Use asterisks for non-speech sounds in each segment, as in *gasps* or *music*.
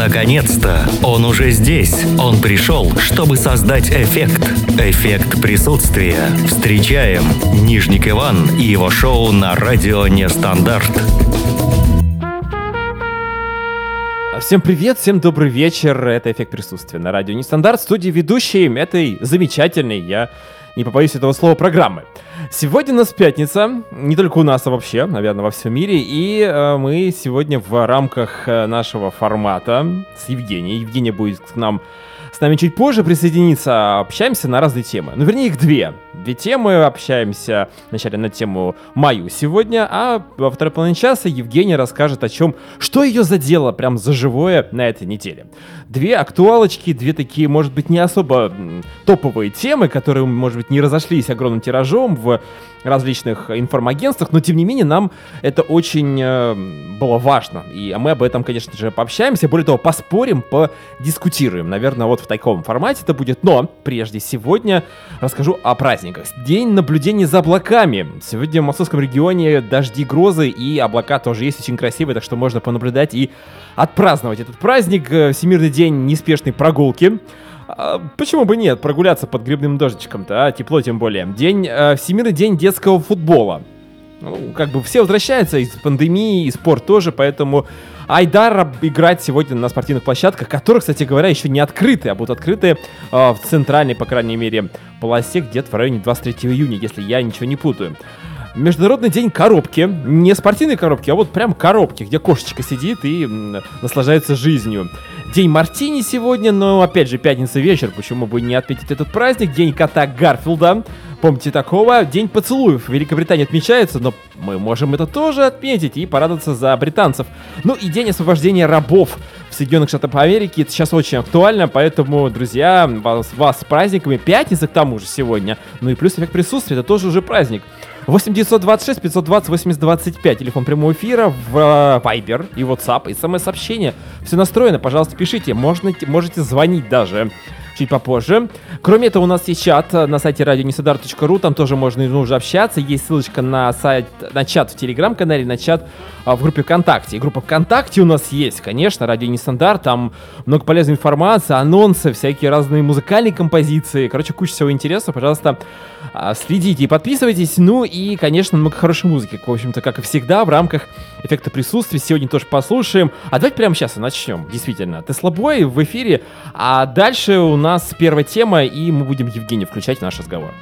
Наконец-то! Он уже здесь. Он пришел, чтобы создать эффект. Эффект присутствия. Встречаем Нижник Иван и его шоу на радио Нестандарт. Всем привет, всем добрый вечер. Это «Эффект присутствия» на радио Нестандарт. В студии ведущий этой замечательной, я не побоюсь этого слова, программы. Сегодня у нас пятница, не только у нас, а вообще, наверное, во всем мире. И э, мы сегодня в рамках э, нашего формата с Евгенией. Евгения будет к нам с нами чуть позже присоединиться, общаемся на разные темы. Ну, вернее, их две. Две темы, общаемся вначале на тему мою сегодня, а во второй половине часа Евгения расскажет о чем, что ее задело прям за живое на этой неделе. Две актуалочки, две такие, может быть, не особо топовые темы, которые, может быть, не разошлись огромным тиражом в различных информагентствах, но тем не менее нам это очень э, было важно. И мы об этом, конечно же, пообщаемся. Более того, поспорим, подискутируем. Наверное, вот в таком формате это будет. Но прежде сегодня расскажу о праздниках. День наблюдения за облаками. Сегодня в московском регионе дожди, грозы и облака тоже есть очень красивые, так что можно понаблюдать и отпраздновать этот праздник. Э, Всемирный день неспешной прогулки. А, почему бы нет, прогуляться под грибным дождичком-то, а? Тепло тем более. День, э, Всемирный день детского футбола. Ну, как бы все возвращаются из пандемии, и спорт тоже, поэтому Айдар играть сегодня на спортивных площадках, которые, кстати говоря, еще не открыты, а будут открыты э, в центральной, по крайней мере, полосе где-то в районе 23 июня, если я ничего не путаю. Международный день коробки. Не спортивной коробки, а вот прям коробки, где кошечка сидит и наслаждается жизнью. День Мартини сегодня, но опять же пятница вечер, почему бы не отметить этот праздник? День кота Гарфилда. Помните такого? День поцелуев в Великобритании отмечается, но мы можем это тоже отметить и порадоваться за британцев. Ну и День освобождения рабов в Соединенных Штатах Америки. Это сейчас очень актуально, поэтому, друзья, вас, вас с праздниками. Пятница к тому же сегодня. Ну и плюс эффект присутствия, это тоже уже праздник. 8 926 520 8025, телефон прямого эфира, в э, Viber и WhatsApp, и смс-сообщение. Все настроено, пожалуйста, пишите, можно, можете звонить даже чуть попозже. Кроме этого, у нас есть чат на сайте радионесадар.ру, там тоже можно и нужно общаться. Есть ссылочка на сайт, на чат в Телеграм-канале, на чат а, в группе ВКонтакте. Группа ВКонтакте у нас есть, конечно, Радио Нестандарт, там много полезной информации, анонсы, всякие разные музыкальные композиции. Короче, куча всего интересного, пожалуйста, а, следите и подписывайтесь. Ну и, конечно, много хорошей музыки, в общем-то, как и всегда, в рамках эффекта присутствия. Сегодня тоже послушаем. А давайте прямо сейчас и начнем, действительно. Ты слабой в эфире, а дальше у нас первая тема, и мы будем Евгения включать в наш разговор.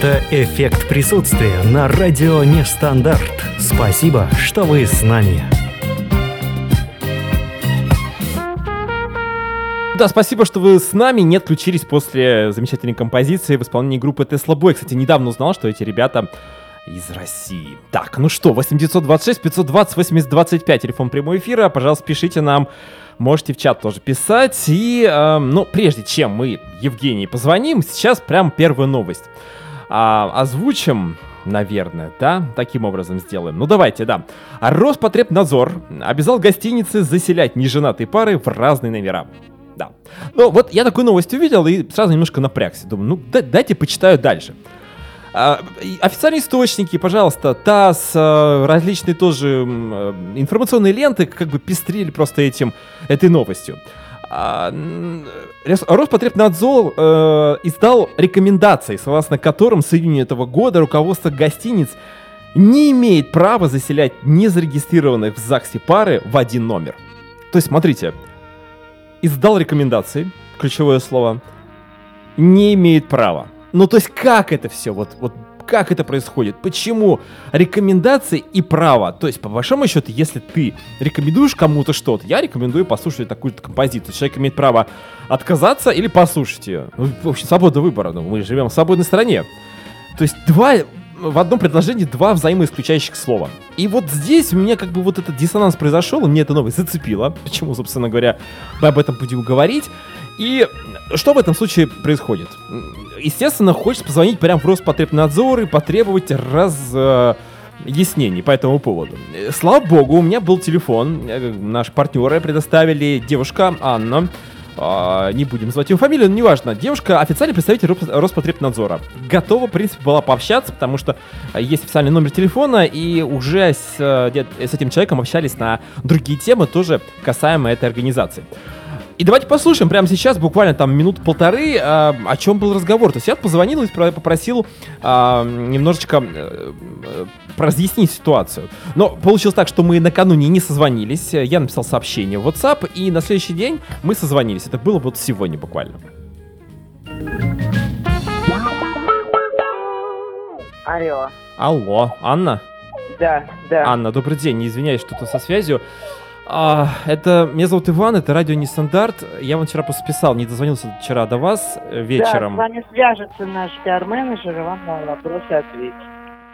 Это «Эффект присутствия» на радио «Нестандарт». Спасибо, что вы с нами. Да, спасибо, что вы с нами, не отключились после замечательной композиции в исполнении группы Tesla Boy. Кстати, недавно узнал, что эти ребята из России. Так, ну что, 8926 520 8025, телефон прямого эфира, пожалуйста, пишите нам, можете в чат тоже писать. И, э, ну, прежде чем мы Евгении позвоним, сейчас прям первая новость а, озвучим, наверное, да? Таким образом сделаем. Ну давайте, да. Роспотребнадзор обязал гостиницы заселять неженатые пары в разные номера. Да. Ну вот я такую новость увидел и сразу немножко напрягся. Думаю, ну да, дайте почитаю дальше. А, официальные источники, пожалуйста, ТАСС, а, различные тоже а, информационные ленты как бы пестрили просто этим, этой новостью. А, Роспотребнадзор э, издал рекомендации, согласно которым с июня этого года руководство гостиниц не имеет права заселять незарегистрированных в ЗАГСе пары в один номер. То есть, смотрите, издал рекомендации, ключевое слово, не имеет права. Ну, то есть, как это все? Вот, вот как это происходит, почему рекомендации и право. То есть, по большому счету, если ты рекомендуешь кому-то что-то, я рекомендую послушать такую-то композицию. Человек имеет право отказаться или послушать ее. Ну, в общем, свобода выбора. Ну, мы живем в свободной стране. То есть, два в одном предложении два взаимоисключающих слова. И вот здесь у меня как бы вот этот диссонанс произошел, и мне это новость зацепило. Почему, собственно говоря, мы об этом будем говорить. И что в этом случае происходит? Естественно, хочется позвонить прямо в Роспотребнадзор и потребовать разъяснений по этому поводу. Слава богу, у меня был телефон, э, наши партнеры предоставили девушка Анна, а, не будем звать ее фамилию, но неважно. Девушка официальный представитель Роспотребнадзора. Готова, в принципе, была пообщаться, потому что есть официальный номер телефона, и уже с, э, с этим человеком общались на другие темы, тоже касаемо этой организации. И давайте послушаем прямо сейчас, буквально там минут полторы, э, о чем был разговор. То есть я позвонил и попросил э, немножечко э, разъяснить ситуацию. Но получилось так, что мы накануне не созвонились. Я написал сообщение в WhatsApp, и на следующий день мы созвонились. Это было вот сегодня буквально. Алло. Алло, Анна? Да, да. Анна, добрый день. Извиняюсь, что-то со связью. А, это меня зовут Иван, это радио Нестандарт. Я вам вчера просто писал, не дозвонился вчера до вас э, вечером. Да, с вами свяжется наш пиар-менеджер и вам на вопросы ответит.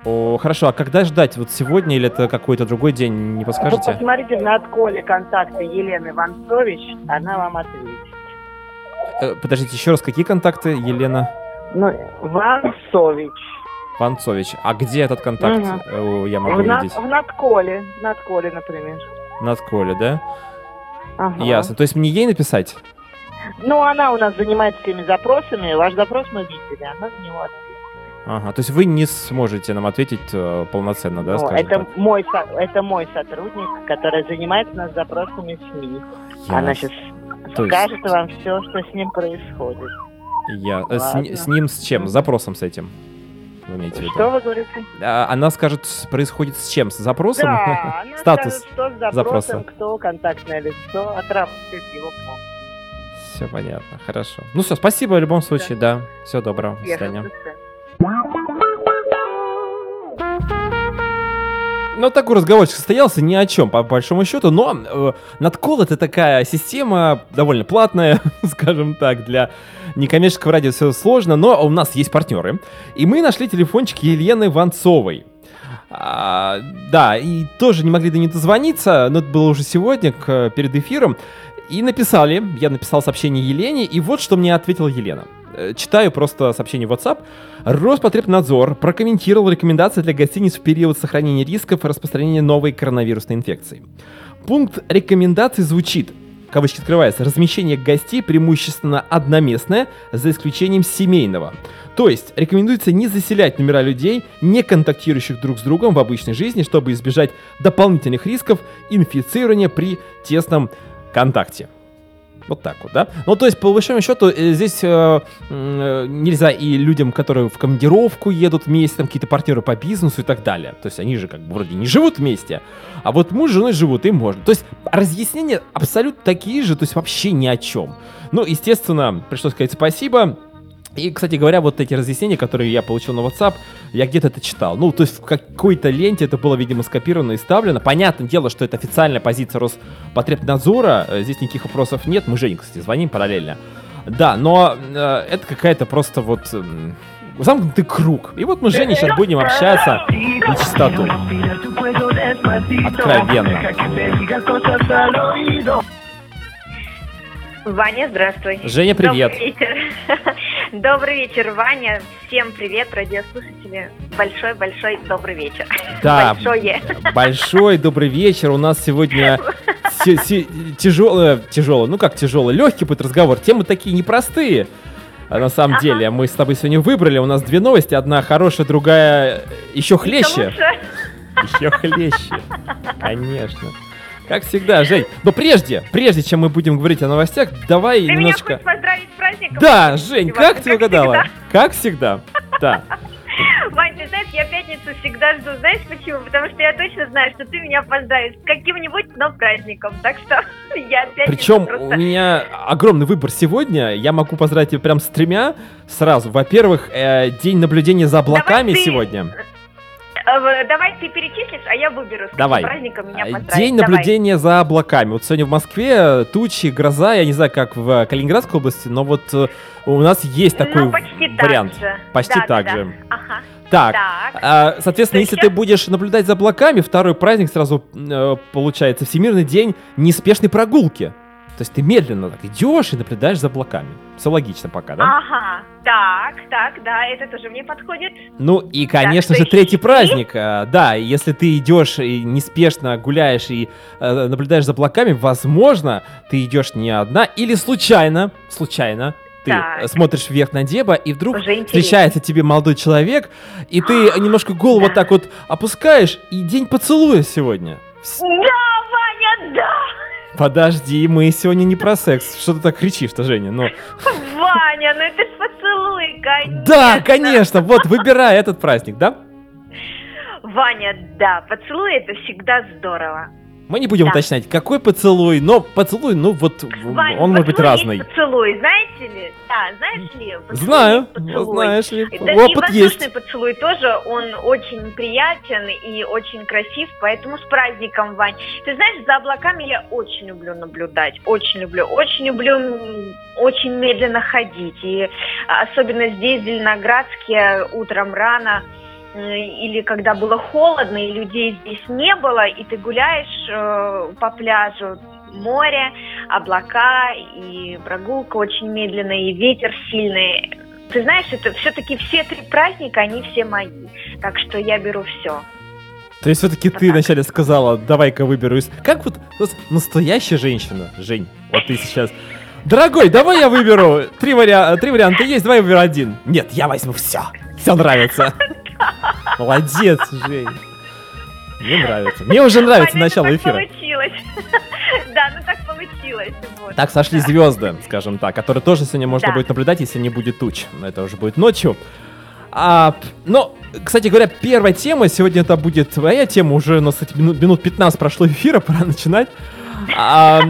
О, хорошо, а когда ждать? Вот сегодня или это какой-то другой день, не подскажете? Вы посмотрите на отколе контакты Елены Ванцович, она вам ответит. Э, подождите, еще раз, какие контакты, Елена? Ну, Ванцович. Ванцович. А где этот контакт угу. я могу в видеть? в надколе, в надколе, например. Над Коле, да? Ага. Ясно. То есть мне ей написать? Ну, она у нас занимается всеми запросами. Ваш запрос мы видели, она на него. Ага, то есть вы не сможете нам ответить э, полноценно, да, ну, это так? мой это мой сотрудник, который занимается нас запросами СМИ. Ясно. Она сейчас то скажет есть... вам все, что с ним происходит. Я э, с, с ним с чем? С запросом с этим? Вы имеете в виду? Что вы говорите? Она скажет, происходит с чем? С запросом? Да, *laughs* она Статус скажет, что с запросом, запроса. кто контактное лицо, отработает его план. Все понятно, хорошо. Ну все, спасибо в любом случае, да. да. Всего доброго, до свидания. Ну, такой разговорчик состоялся ни о чем, по большому счету, но э, надкол это такая система довольно платная, *laughs* скажем так, для некоммерческого радио все сложно, но у нас есть партнеры, и мы нашли телефончик Елены Ванцовой. А, да, и тоже не могли до нее дозвониться, но это было уже сегодня, к, перед эфиром, и написали, я написал сообщение Елене, и вот что мне ответила Елена. Э, читаю просто сообщение в WhatsApp. Роспотребнадзор прокомментировал рекомендации для гостиниц в период сохранения рисков распространения новой коронавирусной инфекции. Пункт рекомендаций звучит кавычки открывается, размещение гостей преимущественно одноместное, за исключением семейного. То есть рекомендуется не заселять номера людей, не контактирующих друг с другом в обычной жизни, чтобы избежать дополнительных рисков инфицирования при тесном контакте. Вот так вот, да? Ну, то есть, по большому счету, э, здесь э, э, нельзя и людям, которые в командировку едут вместе, там какие-то партнеры по бизнесу и так далее. То есть, они же как бы вроде не живут вместе, а вот муж с женой живут, им можно. То есть, разъяснения абсолютно такие же, то есть, вообще ни о чем. Ну, естественно, пришлось сказать спасибо. И, кстати говоря, вот эти разъяснения, которые я получил на WhatsApp, я где-то это читал. Ну, то есть в какой-то ленте это было, видимо, скопировано и ставлено. Понятное дело, что это официальная позиция Роспотребнадзора. Э, здесь никаких вопросов нет. Мы Жене, кстати, звоним параллельно. Да, но э, это какая-то просто вот э, замкнутый круг. И вот мы с Женей сейчас будем общаться на чистоту. Откровенно. Ваня, здравствуй. Женя, привет. Добрый вечер. *laughs* Добрый вечер, Ваня. Всем привет, радиослушатели. Большой-большой добрый вечер. Да. *laughs* Большое. Большой добрый вечер. У нас сегодня *laughs* тяжелый, тяжелый, ну как тяжелый, легкий будет разговор. Темы такие непростые. А на самом ага. деле, мы с тобой сегодня выбрали. У нас две новости. Одна хорошая, другая еще хлеще. Еще хлеще. Конечно. Как всегда, Жень. Но прежде, прежде чем мы будем говорить о новостях, давай ты немножко... Меня поздравить с праздником? Да, Жень, как ты угадала? Как всегда. Да. *laughs* Вань, ты знаешь, я пятницу всегда жду. Знаешь почему? Потому что я точно знаю, что ты меня поздравишь с каким-нибудь, но праздником. Так что *laughs* я пятницу Причем просто... у меня огромный выбор сегодня. Я могу поздравить тебя прям с тремя сразу. Во-первых, э, день наблюдения за облаками Давай ты... сегодня. Э, давай ты перечислишь, а я выберу, Давай. праздником меня э, поздравить. День наблюдения за облаками. Вот сегодня в Москве тучи, гроза, я не знаю, как в Калининградской области, но вот э, у нас есть такой ну, почти вариант. Так же. Почти да, так да, же. Да. Ага. Так, так. А, соответственно, если сейчас... ты будешь наблюдать за облаками, второй праздник сразу э, получается Всемирный день неспешной прогулки. То есть ты медленно так идешь и наблюдаешь за облаками. Все логично пока, да? Ага, так, так, да, это тоже мне подходит. Ну и, конечно так, же, третий праздник. А, да, если ты идешь и неспешно гуляешь и э, наблюдаешь за облаками, возможно, ты идешь не одна или случайно, случайно, ты так. смотришь вверх на небо, и вдруг встречается тебе молодой человек, и ты *gasps* немножко голову да. так вот опускаешь, и день поцелуя сегодня. Да, Ваня, да! Подожди, мы сегодня не про секс. Что ты так кричишь-то, Женя? Ну... Ваня, ну это ж поцелуй, конечно. Да, конечно. Вот, выбирай этот праздник, да? Ваня, да, поцелуй это всегда здорово. Мы не будем да. уточнять, какой поцелуй, но поцелуй, ну вот, Вань, он может быть разный. поцелуй, знаете ли? Да, знаешь ли? Поцелуй Знаю, поцелуй. знаешь ли, да, опыт и есть. поцелуй тоже, он очень приятен и очень красив, поэтому с праздником, Вань. Ты знаешь, за облаками я очень люблю наблюдать, очень люблю, очень люблю очень медленно ходить, и особенно здесь, в Зеленоградске, утром рано, или когда было холодно и людей здесь не было, и ты гуляешь э, по пляжу, море, облака и прогулка очень медленная, и ветер сильный. Ты знаешь, это все-таки все три праздника, они все мои. Так что я беру все. То есть все-таки вот ты так. вначале сказала, давай-ка выберу. Как вот настоящая женщина, Жень, вот ты сейчас... Дорогой, давай я выберу. Три, вариа... Три варианта есть, давай выберу один. Нет, я возьму все. Все нравится. *laughs* Молодец, Жень. Мне нравится. Мне уже нравится начало эфира. получилось. *laughs* Да, ну так получилось. Вот. Так сошли звезды, скажем так, которые тоже сегодня можно да. будет наблюдать, если не будет туч. Но это уже будет ночью. А, но, кстати говоря, первая тема, сегодня это будет твоя тема, уже у нас, кстати, минут, минут 15 прошло эфира, *laughs* пора начинать. А,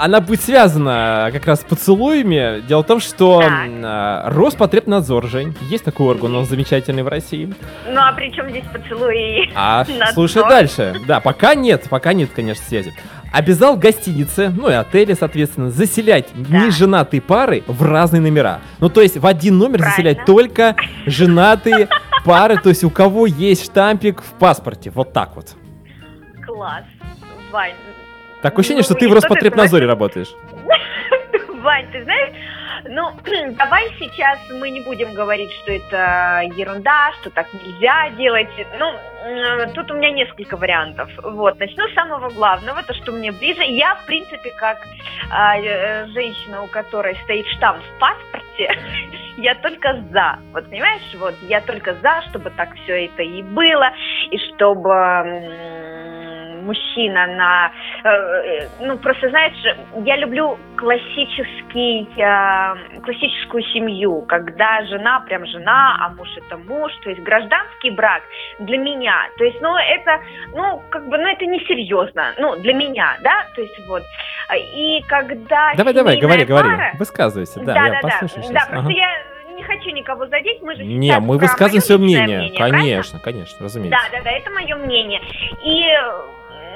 она будет связана как раз с поцелуями. Дело в том, что а, Роспотребнадзор, Жень, есть такой орган, он замечательный в России. Ну а при чем здесь поцелуи? А слушай дальше. Да, пока нет, пока нет, конечно, связи. Обязал гостиницы, ну и отели, соответственно, заселять да. неженатые пары в разные номера. Ну, то есть в один номер Правильно. заселять только женатые пары, то есть у кого есть штампик в паспорте. Вот так вот. Класс. Вань, Такое ощущение, ну, что ты в Роспотребнадзоре работаешь. *laughs* Вань, ты знаешь, ну, *clears throat* давай сейчас мы не будем говорить, что это ерунда, что так нельзя делать. Ну, тут у меня несколько вариантов. Вот, начну с самого главного, то, что мне ближе. Я, в принципе, как э, женщина, у которой стоит штамп в паспорте, *laughs* я только за. Вот, понимаешь, вот, я только за, чтобы так все это и было, и чтобы мужчина на... Э, э, ну, просто, знаешь, я люблю классический, э, классическую семью, когда жена прям жена, а муж это муж, то есть гражданский брак для меня, то есть, ну, это, ну, как бы, ну, это несерьезно, ну, для меня, да, то есть, вот, и когда... Давай, давай, говори, пара... говори, высказывайся, да, да я да, послушаю да, да, просто ага. я хочу никого задеть, мы же Не, мы высказываем свое мнение. мнение. Конечно, правильно? конечно, разумеется. Да, да, да, это мое мнение. И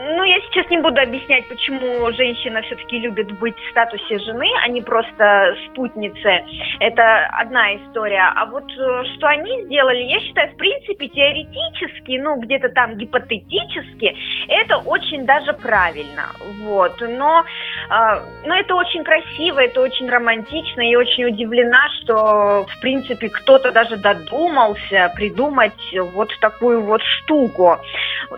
ну, я сейчас не буду объяснять, почему женщина все-таки любит быть в статусе жены, а не просто спутницы. Это одна история. А вот э, что они сделали, я считаю, в принципе, теоретически, ну, где-то там гипотетически, это очень даже правильно. Вот. Но, э, но это очень красиво, это очень романтично. И очень удивлена, что, в принципе, кто-то даже додумался придумать вот такую вот штуку.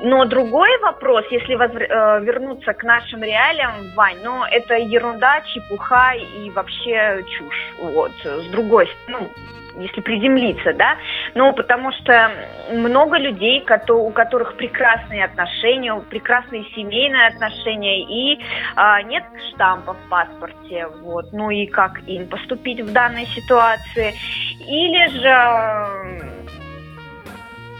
Но другой вопрос, если если возр... Э, вернуться к нашим реалиям, Вань, ну, это ерунда, чепуха и вообще чушь. Вот, с другой стороны, ну, если приземлиться, да, ну, потому что много людей, у которых прекрасные отношения, прекрасные семейные отношения, и а, нет штампа в паспорте, вот, ну и как им поступить в данной ситуации, или же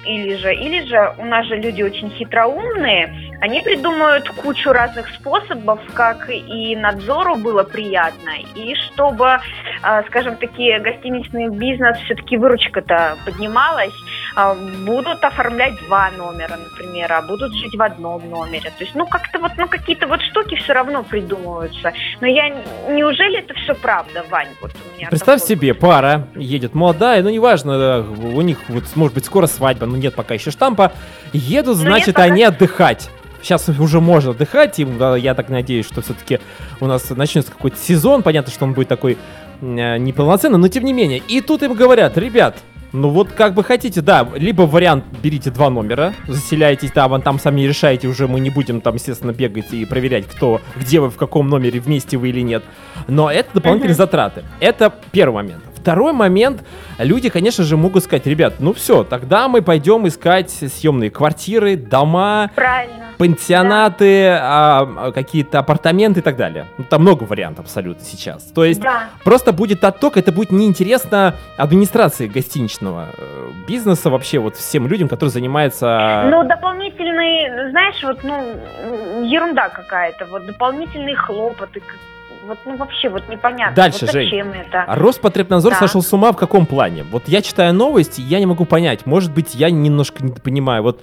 или же, или же у нас же люди очень хитроумные, они придумают кучу разных способов, как и надзору было приятно, и чтобы, а, скажем, такие гостиничный бизнес, все-таки выручка-то поднималась, а, будут оформлять два номера, например, а будут жить в одном номере. То есть, ну, как-то вот, ну, какие-то вот штуки все равно придумываются. Но я, неужели это все правда, Вань? Вот у меня Представь такой... себе, пара едет молодая, ну, неважно, у них вот, может быть, скоро свадьба, но нет пока еще штампа, едут, значит, они отдыхать сейчас уже можно отдыхать, и я так надеюсь, что все-таки у нас начнется какой-то сезон, понятно, что он будет такой э, неполноценный, но тем не менее. И тут им говорят, ребят, ну вот как бы хотите, да, либо вариант берите два номера, заселяйтесь, да, вон там сами решаете, уже мы не будем там, естественно, бегать и проверять, кто, где вы, в каком номере, вместе вы или нет. Но это дополнительные uh-huh. затраты. Это первый момент. Второй момент, люди, конечно же, могут сказать, ребят, ну все, тогда мы пойдем искать съемные квартиры, дома, Правильно. пансионаты, да. а, какие-то апартаменты и так далее. Ну, там много вариантов абсолютно сейчас. То есть да. просто будет отток, это будет неинтересно администрации гостиничного э, бизнеса вообще, вот всем людям, которые занимаются... Ну, дополнительные, знаешь, вот, ну, ерунда какая-то, вот дополнительные хлопоты, вот, ну, вообще, вот непонятно. Дальше, вот зачем Жень. это? Роспотребнадзор да. сошел с ума в каком плане? Вот я читаю новости, я не могу понять. Может быть, я немножко не понимаю. Вот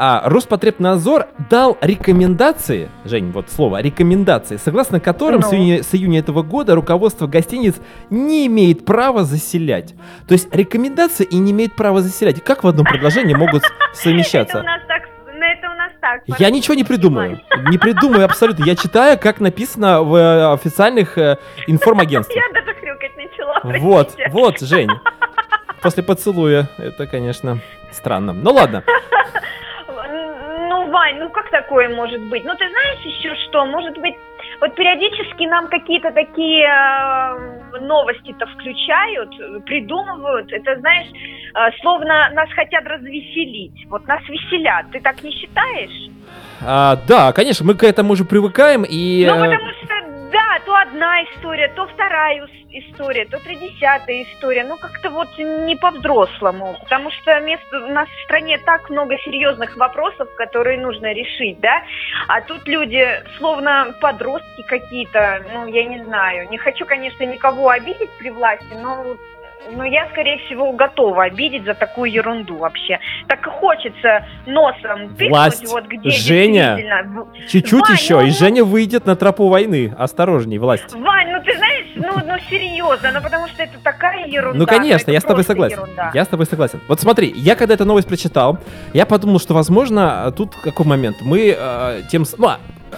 а, Роспотребнадзор дал рекомендации, Жень, вот слово, рекомендации, согласно которым ну. с, июня, с июня этого года руководство гостиниц не имеет права заселять. То есть рекомендации и не имеет права заселять. Как в одном предложении могут совмещаться? *laughs* Это у нас так так. Я ничего не придумаю. Не придумаю абсолютно. Я читаю, как написано в э, официальных э, информагентствах. Я даже хрюкать начала. *laughs* Вот, вот, Жень. После поцелуя. Это, конечно, странно. Ну ладно. *laughs* Ну, Вань, ну как такое может быть? Ну, ты знаешь еще что? Может быть, вот периодически нам какие-то такие э, новости-то включают, придумывают. Это, знаешь, э, словно нас хотят развеселить. Вот нас веселят. Ты так не считаешь? А, да, конечно, мы к этому уже привыкаем и... Ну, потому что да, то одна история, то вторая история, то тридесятая история. Ну, как-то вот не по-взрослому, потому что место, у нас в стране так много серьезных вопросов, которые нужно решить, да, а тут люди словно подростки какие-то, ну, я не знаю, не хочу, конечно, никого обидеть при власти, но ну, я, скорее всего, готова обидеть за такую ерунду вообще. Так и хочется носом тыкнуть, власть. вот где Женя, чуть-чуть Вань, еще, ну, и Женя выйдет на тропу войны. Осторожней, власть. Вань, ну ты знаешь, ну, ну серьезно, ну потому что это такая ерунда. Ну, конечно, я с тобой согласен. Ерунда. Я с тобой согласен. Вот смотри, я когда эту новость прочитал, я подумал, что, возможно, тут какой момент. Мы э, тем... Ну,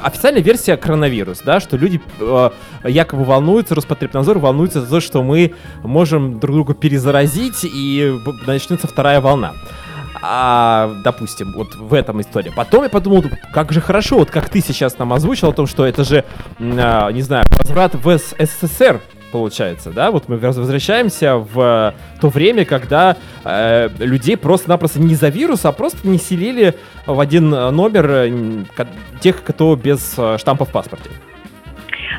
официальная версия коронавирус, да, что люди э, якобы волнуются, Роспотребнадзор волнуется за то, что мы можем друг друга перезаразить и начнется вторая волна. А, допустим, вот в этом истории. Потом я подумал, как же хорошо, вот как ты сейчас нам озвучил о том, что это же, э, не знаю, возврат в СССР, получается, да? Вот мы возвращаемся в то время, когда э, людей просто-напросто не за вирус, а просто не селили в один номер э, тех, кто без э, штампа в паспорте.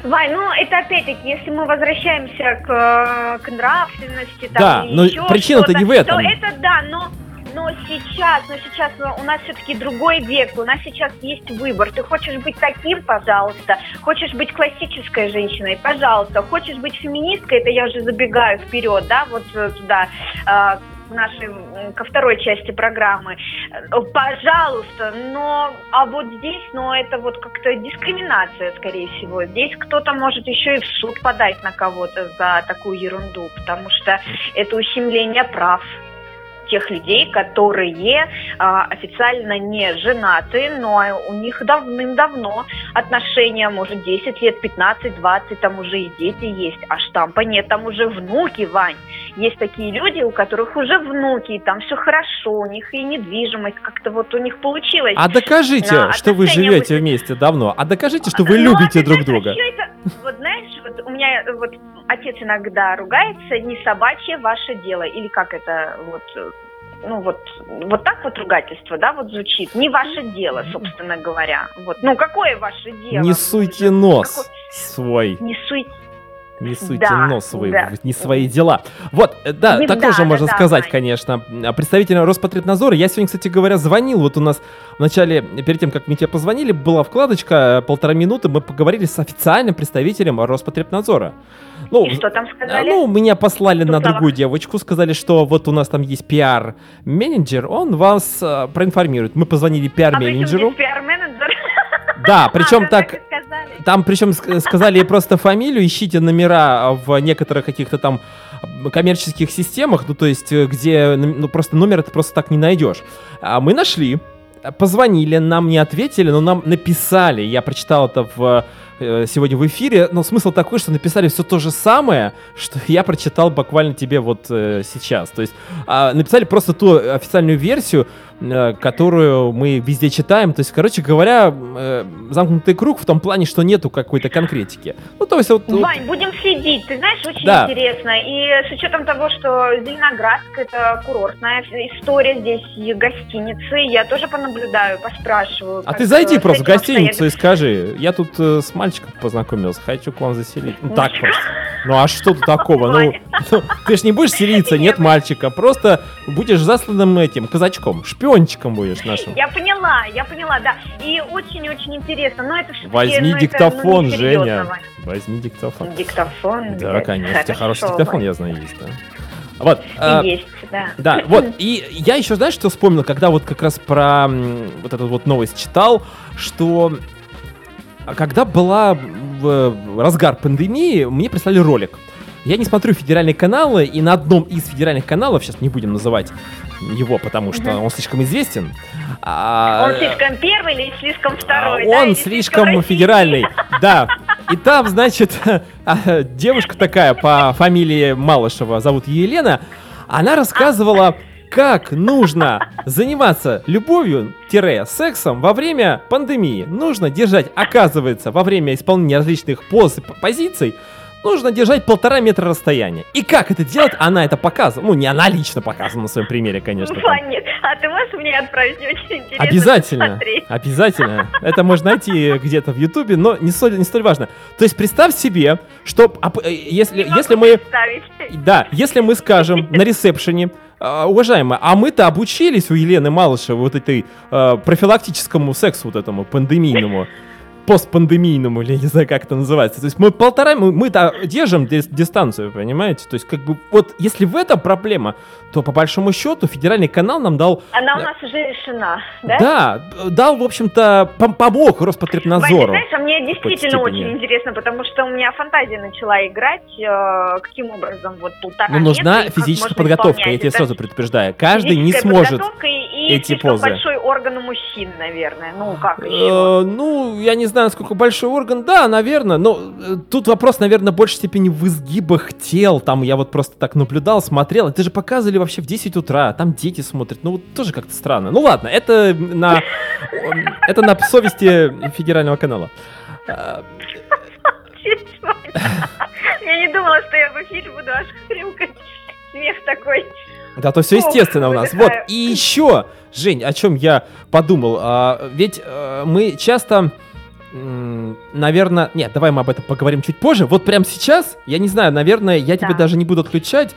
Вай, ну это опять-таки, если мы возвращаемся к, к нравственности, там, да, но причина-то не в этом. То это да, но но сейчас, но сейчас у нас все-таки другой век, у нас сейчас есть выбор. Ты хочешь быть таким, пожалуйста. Хочешь быть классической женщиной, пожалуйста. Хочешь быть феминисткой, это я уже забегаю вперед, да, вот э, туда, а, к нашей, ко второй части программы. Пожалуйста, но, а вот здесь, ну, это вот как-то дискриминация, скорее всего. Здесь кто-то может еще и в суд подать на кого-то за такую ерунду, потому что это ущемление прав тех людей, которые а, официально не женаты, но у них давным-давно отношения, может, 10 лет, 15, 20, там уже и дети есть, а штампа нет, там уже внуки, Вань. Есть такие люди, у которых уже внуки, и там все хорошо, у них и недвижимость, как-то вот у них получилось. А докажите, а, что вы живете быть... вместе давно, а докажите, что вы ну, любите а друг друга. Это, вот знаешь, вот у меня вот отец иногда ругается, не собачье ваше дело, или как это вот ну вот, вот так вот ругательство, да, вот звучит. Не ваше дело, собственно говоря. Вот. Ну, какое ваше дело? Не суйте нос Какой... свой. Не суйте не суйте да, нос свой, да. не свои дела. Вот, э, да, не, такое да, же можно да, сказать, да, конечно. А представитель Роспотребнадзора, я сегодня, кстати говоря, звонил, вот у нас в начале, перед тем, как мы тебе позвонили, была вкладочка, э, полтора минуты, мы поговорили с официальным представителем Роспотребнадзора. Ну, И что там сказали? Ну, меня послали Тут на другую девочку, сказали, что вот у нас там есть пиар-менеджер, он вас э, проинформирует. Мы позвонили пиар-менеджеру. А пиар-менеджер? Да, *laughs* причем так, там причем сказали просто фамилию, ищите номера в некоторых каких-то там коммерческих системах, ну то есть э, где ну просто номер ты просто так не найдешь. А мы нашли, позвонили, нам не ответили, но нам написали. Я прочитал это в Э, сегодня в эфире, но смысл такой, что написали все то же самое, что *laughs* я прочитал буквально тебе вот э, сейчас. То есть э, написали просто ту официальную версию, э, которую мы везде читаем. То есть, короче говоря, э, замкнутый круг в том плане, что нету какой-то конкретики. Ну, то есть вот... Вань, вот... будем следить. Ты знаешь, очень да. интересно. И с учетом того, что Зеленоградск это курортная история, здесь гостиницы, я тоже понаблюдаю, поспрашиваю. А ты зайди просто в гостиницу и скажи, я тут э, с мальчиком мальчиком познакомился, хочу к вам заселить. Ну так просто. Ну а что тут такого? Ну, *laughs* ну ты же не будешь селиться, нет мальчика, просто будешь засланным этим казачком, шпиончиком будешь нашим. Я поняла, я поняла, да. И очень-очень интересно, но это Возьми ну, диктофон, это, ну, Женя. Возьми диктофон. Диктофон? Да, конечно, у тебя хороший диктофон, я знаю, есть, да. Вот. А, есть, да. Да, *laughs* вот. И я еще, знаешь, что вспомнил, когда вот как раз про вот эту вот новость читал, что а когда была в разгар пандемии, мне прислали ролик. Я не смотрю федеральные каналы, и на одном из федеральных каналов, сейчас не будем называть его, потому что он слишком известен. А... Он слишком первый или слишком второй? Он да, слишком, слишком федеральный, *laughs* да. И там, значит, *laughs* а, девушка такая по фамилии Малышева, зовут Елена, она рассказывала как нужно заниматься любовью-сексом во время пандемии. Нужно держать, оказывается, во время исполнения различных поз и позиций, нужно держать полтора метра расстояния. И как это делать, она это показывала. Ну, не она лично показывала на своем примере, конечно. Нет, а ты можешь мне отправить? очень интересно Обязательно, посмотреть. обязательно. Это можно найти где-то в Ютубе, но не столь, не столь важно. То есть представь себе, что э, если, если мы... Да, если мы скажем *laughs* на ресепшене, а, уважаемая, а мы-то обучились у Елены Малышевой вот этой э, профилактическому сексу вот этому пандемийному постпандемийному, или не знаю, как это называется. То есть мы полтора, мы, мы-то держим дистанцию, понимаете? То есть как бы вот если в этом проблема, то по большому счету федеральный канал нам дал... Она у нас уже решена, да? Да, дал, в общем-то, помог Роспотребнадзору. Ваня, знаешь, а мне действительно очень интересно, потому что у меня фантазия начала играть, э, каким образом вот полтора Ну, нужна физическая подготовка, я тебе сразу предупреждаю. Каждый не сможет и, и эти позы. большой орган у мужчин, наверное. Ну, как еще? Э, ну, я не знаю, насколько большой орган, да, наверное, но э, тут вопрос, наверное, в большей степени в изгибах тел, там я вот просто так наблюдал, смотрел, это же показывали вообще в 10 утра, там дети смотрят, ну вот тоже как-то странно. Ну ладно, это на, это на совести федерального канала. Я не думала, что я в эфире буду аж хрюкать. Смех такой. Да, то все естественно у нас. Вот, и еще, Жень, о чем я подумал. А, ведь а, мы часто наверное... Нет, давай мы об этом поговорим чуть позже. Вот прямо сейчас, я не знаю, наверное, я да. тебе даже не буду отключать.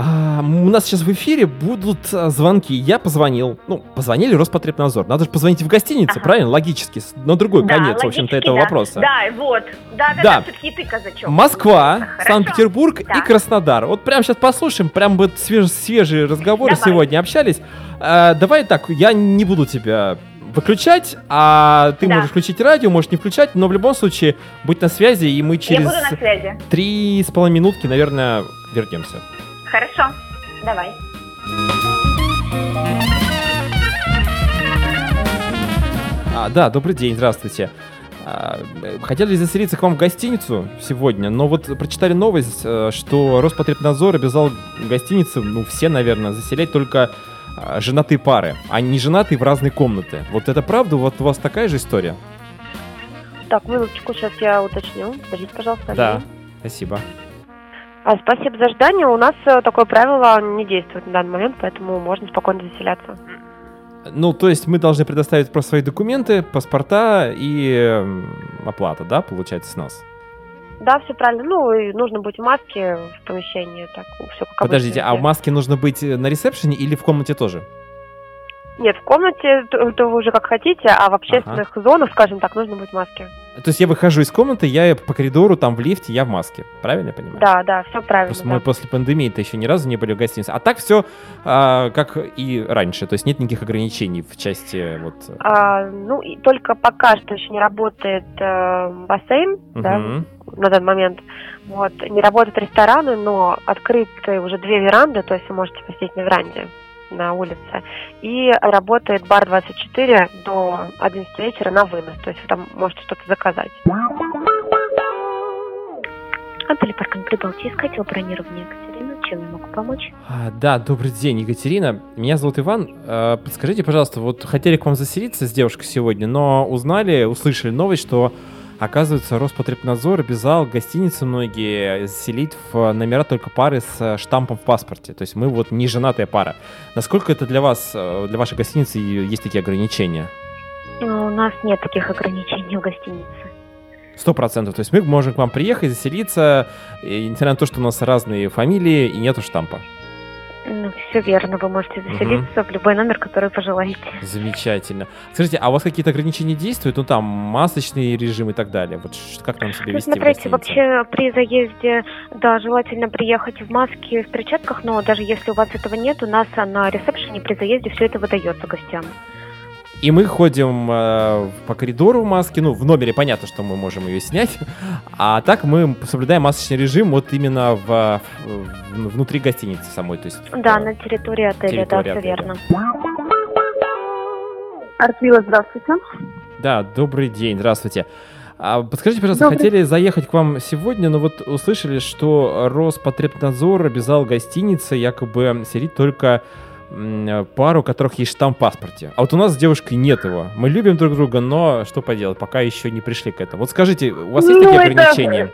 А, у нас сейчас в эфире будут а, звонки. Я позвонил. Ну, позвонили Роспотребнадзор. Надо же позвонить в гостинице, ага. правильно? Логически. На другой да, конец, в общем-то, этого да. вопроса. Да, вот. Да, да, да. все-таки ты казачок. Москва, Санкт-Петербург да. и Краснодар. Вот прямо сейчас послушаем. Прям вот свеж свежие разговоры давай. сегодня общались. А, давай так, я не буду тебя выключать, а ты да. можешь включить радио, можешь не включать, но в любом случае будь на связи, и мы через три с половиной минутки, наверное, вернемся. Хорошо, давай. А, да, добрый день, здравствуйте. А, хотели заселиться к вам в гостиницу сегодня, но вот прочитали новость, э, что Роспотребнадзор обязал гостиницы, ну, все, наверное, заселять только а, женатые пары, а не женатые в разные комнаты. Вот это правда? Вот у вас такая же история? Так, минуточку, сейчас я уточню. Подождите, пожалуйста. Да, спасибо. А, спасибо за ждание. У нас э, такое правило не действует на данный момент, поэтому можно спокойно заселяться. Ну, то есть мы должны предоставить просто свои документы, паспорта и оплата, да, получается, с нас? Да, все правильно. Ну, и нужно быть в маске в помещении. Так, все как Подождите, а в маске нужно быть э, на ресепшене или в комнате тоже? Нет, в комнате то, то вы уже как хотите, а в общественных ага. зонах, скажем так, нужно быть в маске. То есть я выхожу из комнаты, я по коридору, там в лифте, я в маске. Правильно я понимаю? Да, да, все правильно. Просто да. мы после пандемии-то еще ни разу не были в гостинице. А так все а, как и раньше, то есть нет никаких ограничений в части вот... А, ну, и только пока что еще не работает э, бассейн, угу. да, на данный момент. Вот, не работают рестораны, но открыты уже две веранды, то есть вы можете посидеть на веранде на улице. И работает бар 24 до 11 вечера на вынос. То есть вы там можете что-то заказать. Отель Парк Прибалтийск хотел бронирование Екатерина. Чем я могу помочь? А, да, добрый день, Екатерина. Меня зовут Иван. А, подскажите, пожалуйста, вот хотели к вам заселиться с девушкой сегодня, но узнали, услышали новость, что Оказывается, Роспотребнадзор обязал гостиницы многие заселить в номера только пары с штампом в паспорте. То есть мы вот не женатая пара. Насколько это для вас, э, для вашей гостиницы есть такие ограничения? Ну, у нас нет таких ограничений в гостинице. Сто процентов. То есть мы можем к вам приехать, заселиться, несмотря на то, что у нас разные фамилии и нету штампа. Все верно, вы можете заселиться угу. в любой номер, который пожелаете. Замечательно. Скажите, а у вас какие-то ограничения действуют? Ну, там, масочный режим и так далее. Вот как там себя ну, вести Смотрите, вообще при заезде, да, желательно приехать в маске, в перчатках, но даже если у вас этого нет, у нас на ресепшене при заезде все это выдается гостям. И мы ходим э, по коридору в маске. Ну, в номере понятно, что мы можем ее снять. А так мы соблюдаем масочный режим вот именно в, в, внутри гостиницы самой. То есть, да, в, на территории отеля, территории да, все верно. Артвила, здравствуйте. Да, добрый день, здравствуйте. А подскажите, пожалуйста, Добрый. хотели заехать к вам сегодня, но вот услышали, что Роспотребнадзор обязал гостиницы якобы селить только Э, пару, у которых есть штамп в паспорте. А вот у нас с девушкой нет его. Мы любим друг друга, но что поделать, пока еще не пришли к этому. Вот скажите, у вас есть ну, такие это... ограничения?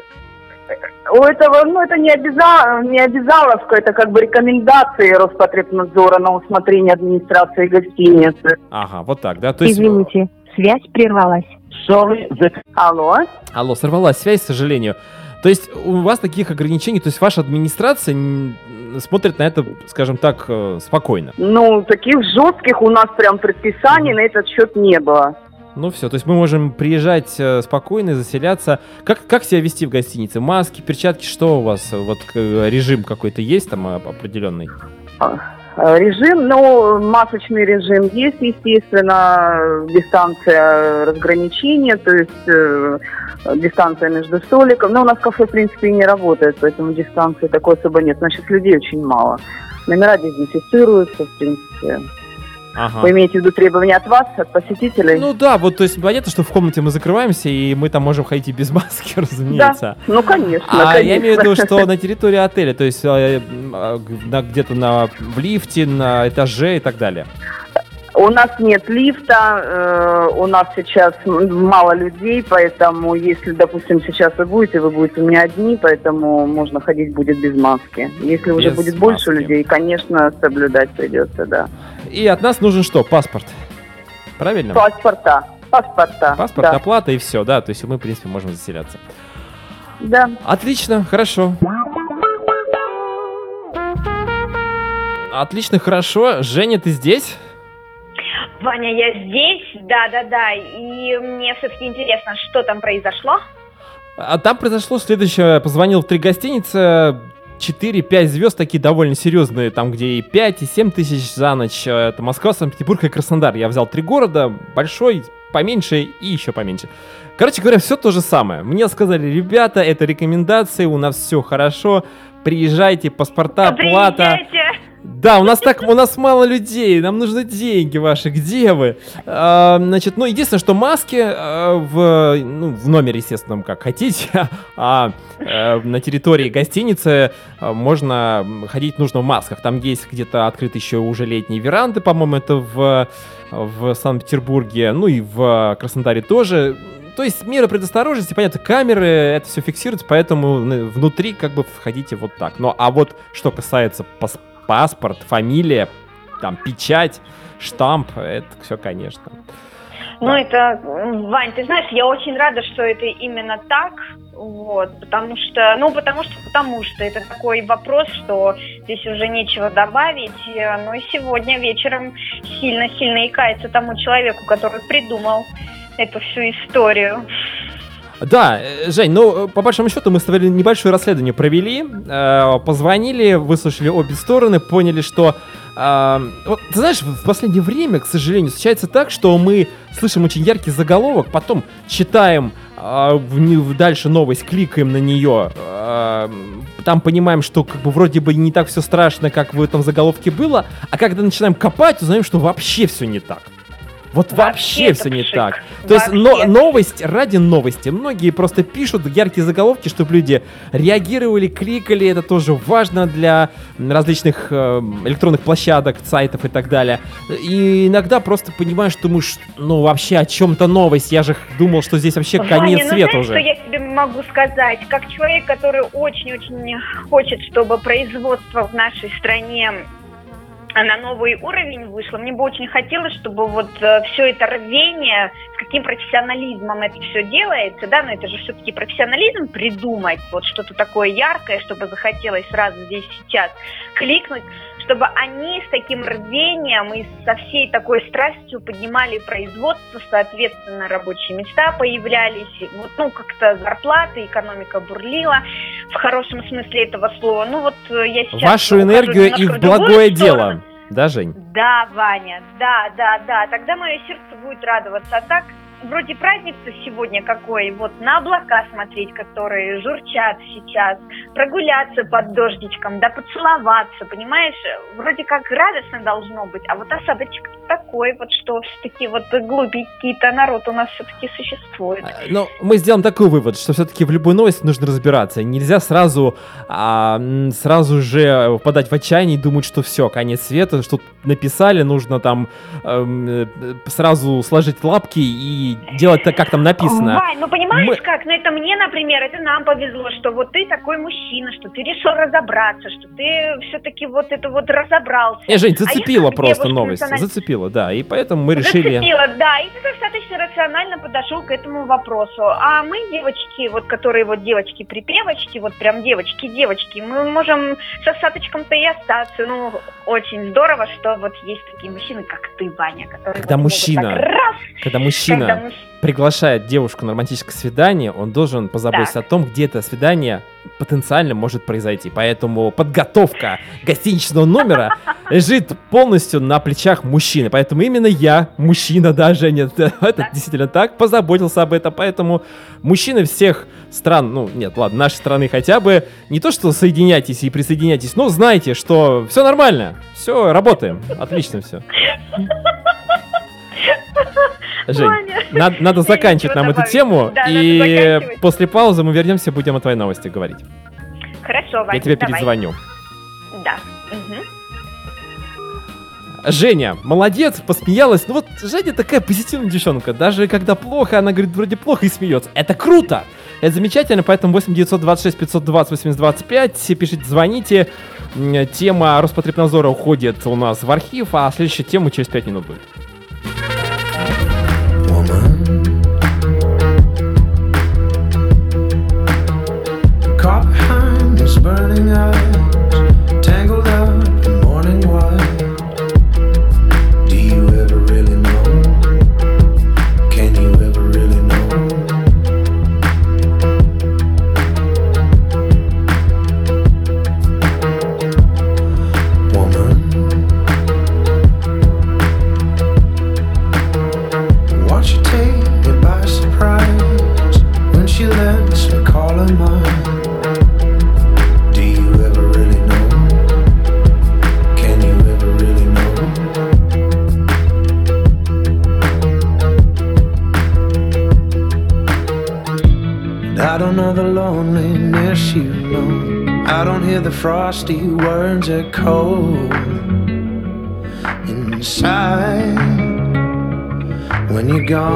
У этого, ну, это не, обяза... не обязаловка, это как бы рекомендации Роспотребнадзора на усмотрение администрации гостиницы. Ага, вот так, да? То есть... Извините, связь прервалась. Sorry, the... Алло? Алло, сорвалась связь, к сожалению. То есть у вас таких ограничений, то есть ваша администрация смотрит на это, скажем так, э, спокойно? Ну, таких жестких у нас прям предписаний на этот счет не было. Ну все, то есть мы можем приезжать э, спокойно, заселяться. Как, как себя вести в гостинице? Маски, перчатки, что у вас? Вот режим какой-то есть там определенный? Э, режим, ну, масочный режим есть, естественно, дистанция разграничения, то есть э, дистанция между столиком. Но у нас кафе, в принципе, и не работает, поэтому дистанции такой особо нет. Значит, людей очень мало. Номера дезинфицируются, в принципе. Ага. Вы имеете в виду требования от вас, от посетителей? Ну да, вот то есть понятно, что в комнате мы закрываемся, и мы там можем ходить и без маски, *laughs* разумеется. Да, ну конечно. А конечно. я имею в виду, что *laughs* на территории отеля, то есть э, э, где-то на, в лифте, на этаже и так далее. У нас нет лифта, э, у нас сейчас мало людей, поэтому если, допустим, сейчас вы будете, вы будете у меня одни, поэтому можно ходить будет без маски. Если без уже будет маски. больше людей, конечно, соблюдать придется, да. И от нас нужен что? Паспорт. Правильно? Паспорта. Паспорта. Паспорт, да. оплата и все, да. То есть мы, в принципе, можем заселяться. Да. Отлично, хорошо. Отлично, хорошо. Женя, ты здесь? Ваня, я здесь, да-да-да, и мне все-таки интересно, что там произошло? А там произошло следующее. Позвонил в три гостиницы, 4-5 звезд такие довольно серьезные, там где и 5, и 7 тысяч за ночь. Это Москва, Санкт-Петербург и Краснодар. Я взял три города, большой, поменьше и еще поменьше. Короче говоря, все то же самое. Мне сказали, ребята, это рекомендации, у нас все хорошо, приезжайте, паспорта, плата. Да, у нас так, у нас мало людей, нам нужны деньги ваши, где вы? А, значит, ну, единственное, что маски а, в, ну, в номере, естественно, как хотите, *laughs* а, а на территории гостиницы а, можно ходить нужно в масках. Там есть где-то открыты еще уже летние веранды, по-моему, это в, в Санкт-Петербурге, ну и в Краснодаре тоже то есть меры предосторожности, понятно, камеры, это все фиксируется, поэтому внутри как бы входите вот так. Но а вот что касается пас паспорт, фамилия, там, печать, штамп, это все, конечно. Ну, да. это, Вань, ты знаешь, я очень рада, что это именно так, вот, потому что, ну, потому что, потому что это такой вопрос, что здесь уже нечего добавить, но сегодня вечером сильно-сильно икается тому человеку, который придумал эту всю историю. Да, э, Жень, ну, по большому счету, мы небольшое расследование провели, э, позвонили, выслушали обе стороны, поняли, что... Э, вот, ты знаешь, в последнее время, к сожалению, случается так, что мы слышим очень яркий заголовок, потом читаем э, дальше новость, кликаем на нее, э, там понимаем, что как бы вроде бы не так все страшно, как в этом заголовке было, а когда начинаем копать, узнаем, что вообще все не так. Вот вообще, вообще все не пшик. так. То вообще. есть но, новость ради новости. Многие просто пишут яркие заголовки, чтобы люди реагировали, кликали. Это тоже важно для различных э, электронных площадок, сайтов и так далее. И иногда просто понимаешь, думаешь, ну вообще о чем-то новость. Я же думал, что здесь вообще Ваня, конец ну, света знаешь, уже. что я тебе могу сказать? Как человек, который очень-очень хочет, чтобы производство в нашей стране на новый уровень вышла. Мне бы очень хотелось, чтобы вот э, все это рвение, с каким профессионализмом это все делается, да, но это же все-таки профессионализм придумать, вот что-то такое яркое, чтобы захотелось сразу здесь сейчас кликнуть, чтобы они с таким рвением и со всей такой страстью поднимали производство, соответственно, рабочие места появлялись, вот, ну, как-то зарплаты, экономика бурлила в хорошем смысле этого слова. Ну, вот э, я сейчас... Вашу энергию и в благое дело. Да, Жень? Да, Ваня, да, да, да. Тогда мое сердце будет радоваться. А так, вроде праздник сегодня какой, вот на облака смотреть, которые журчат сейчас, прогуляться под дождичком, да поцеловаться, понимаешь? Вроде как радостно должно быть, а вот осадочек такой вот, что все-таки вот глупенький-то народ у нас все-таки существует. А, Но ну, мы сделаем такой вывод, что все-таки в любой новости нужно разбираться. Нельзя сразу, а, сразу же впадать в отчаяние и думать, что все, конец света, что написали, нужно там эм, э, сразу сложить лапки и делать так, как там написано. Вань, ну понимаешь Мы... как? Ну это мне, например, это нам повезло, что вот ты такой мужчина, что ты решил разобраться, что ты все-таки вот это вот разобрался. Не, Жень, зацепила а просто новость. Националь... Зацепила, да. И поэтому мы решили... Зацепила, да. И ты достаточно рационально подошел к этому вопросу. А мы, девочки, вот которые вот девочки-припевочки, вот прям девочки-девочки, мы можем с осадочком-то и остаться. Ну, очень здорово, что вот есть такие мужчины, как ты, Ваня, которые... Когда вот мужчина... раз, когда мужчина... Когда приглашает девушку на романтическое свидание, он должен позаботиться так. о том, где это свидание потенциально может произойти. Поэтому подготовка гостиничного номера *laughs* лежит полностью на плечах мужчины. Поэтому именно я, мужчина, да, Женя, *laughs* это действительно так, позаботился об этом. Поэтому мужчины всех стран, ну, нет, ладно, нашей страны хотя бы, не то что соединяйтесь и присоединяйтесь, но знайте, что все нормально, все, работаем, отлично все. *laughs* Жень, надо, надо заканчивать нам эту тему, да, и после паузы мы вернемся, будем о твоей новости говорить. Хорошо, Ваня, Я тебе давай. перезвоню. Да. Угу. Женя, молодец, посмеялась. Ну вот Женя такая позитивная девчонка. Даже когда плохо, она говорит вроде плохо и смеется. Это круто! Это замечательно, поэтому 8 926 520 8025. Пишите, звоните. Тема Роспотребнадзора уходит у нас в архив, а следующая тема через 5 минут будет. loving us. hands are cold inside when you're gone.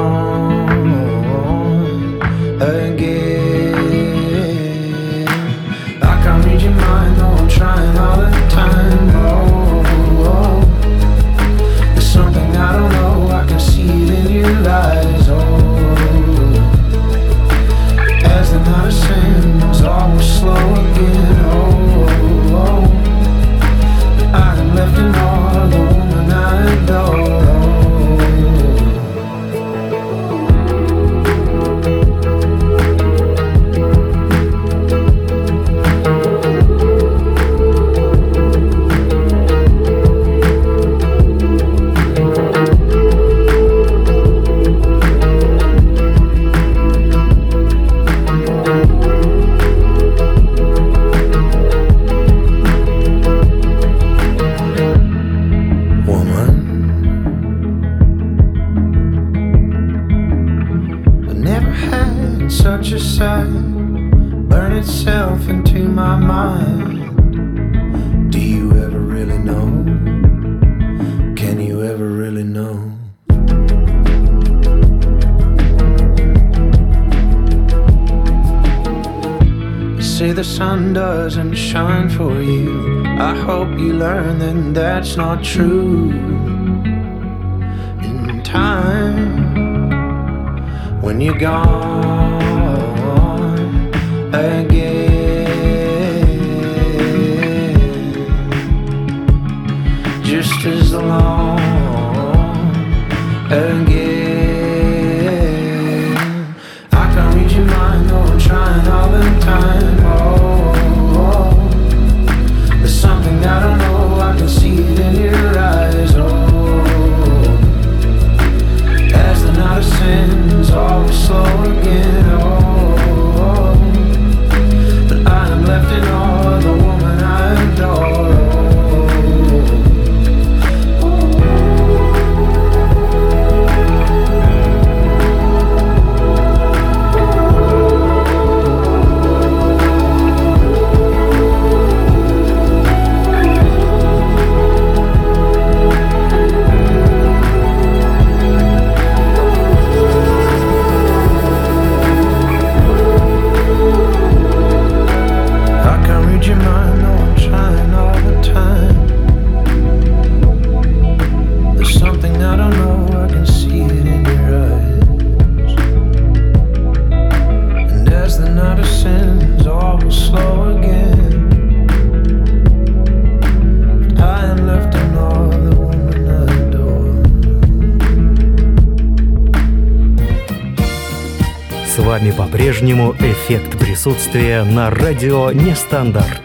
По-прежнему эффект присутствия на радио Нестандарт.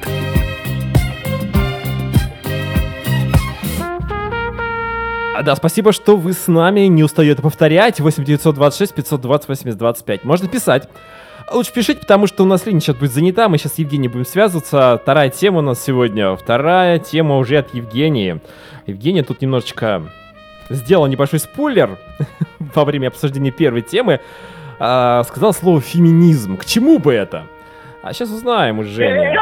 А, Да, спасибо, что вы с нами. Не устаю это повторять. 8 926 520 80 25. Можно писать. Лучше пишите, потому что у нас линия сейчас будет занята. Мы сейчас с Евгением будем связываться. Вторая тема у нас сегодня. Вторая тема уже от Евгении. Евгения тут немножечко сделала небольшой спойлер *laughs* во время обсуждения первой темы. А, сказал слово феминизм. К чему бы это? А сейчас узнаем у Жени.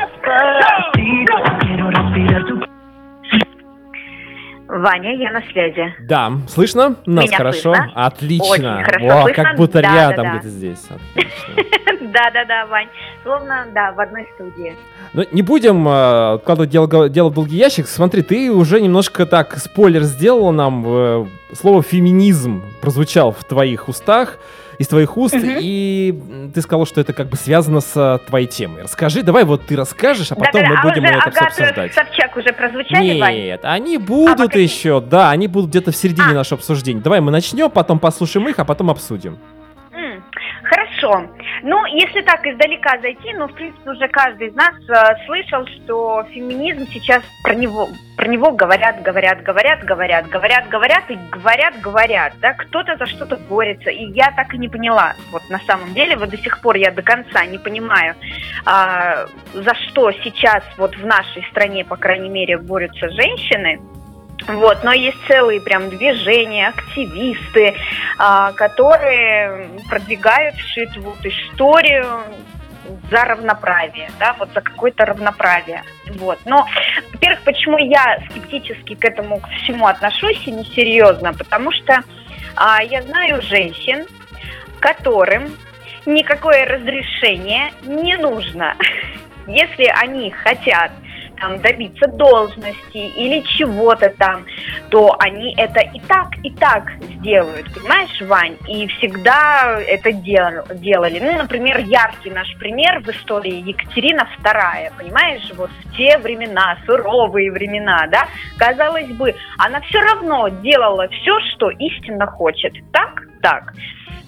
Ваня, я на связи. Да, слышно? Нас Меня хорошо? слышно? Отлично. Очень хорошо О, слышно. как будто Да, рядом да, да. где-то здесь. *laughs* Да-да-да, Вань. Словно, да, в одной студии. Ну, не будем э, откладывать дело, дело в долгий ящик. Смотри, ты уже немножко так спойлер сделал нам. э, слово феминизм прозвучал в твоих устах, из твоих уст, Мгм. и ты сказал, что это как бы связано с э, твоей темой. Расскажи, давай вот ты расскажешь, а потом Да-да, мы а будем уже это все Агата обсуждать. Собчак уже прозвучали, Вань? Нет, они будут пока еще, да, они будут где-то в середине А. нашего обсуждения. Давай мы начнем, потом послушаем их, а потом обсудим. Хорошо. Ну, если так издалека зайти, ну, в принципе, уже каждый из нас э, слышал, что феминизм сейчас про него, про него говорят, говорят, говорят, говорят, говорят, говорят и говорят, говорят, да, кто-то за что-то борется, и я так и не поняла, вот на самом деле, вот до сих пор я до конца не понимаю, а, за что сейчас вот в нашей стране, по крайней мере, борются женщины, вот, но есть целые прям движения, активисты, а, которые продвигают всю эту вот историю за равноправие, да, вот за какое-то равноправие. Вот. Но, во-первых, почему я скептически к этому к всему отношусь и несерьезно, потому что а, я знаю женщин, которым никакое разрешение не нужно. *laughs* Если они хотят там, добиться должности или чего-то там, то они это и так, и так сделают, понимаешь, Вань? И всегда это дел, делали. Ну, например, яркий наш пример в истории Екатерина II, понимаешь, вот в те времена, суровые времена, да, казалось бы, она все равно делала все, что истинно хочет. Так? Так.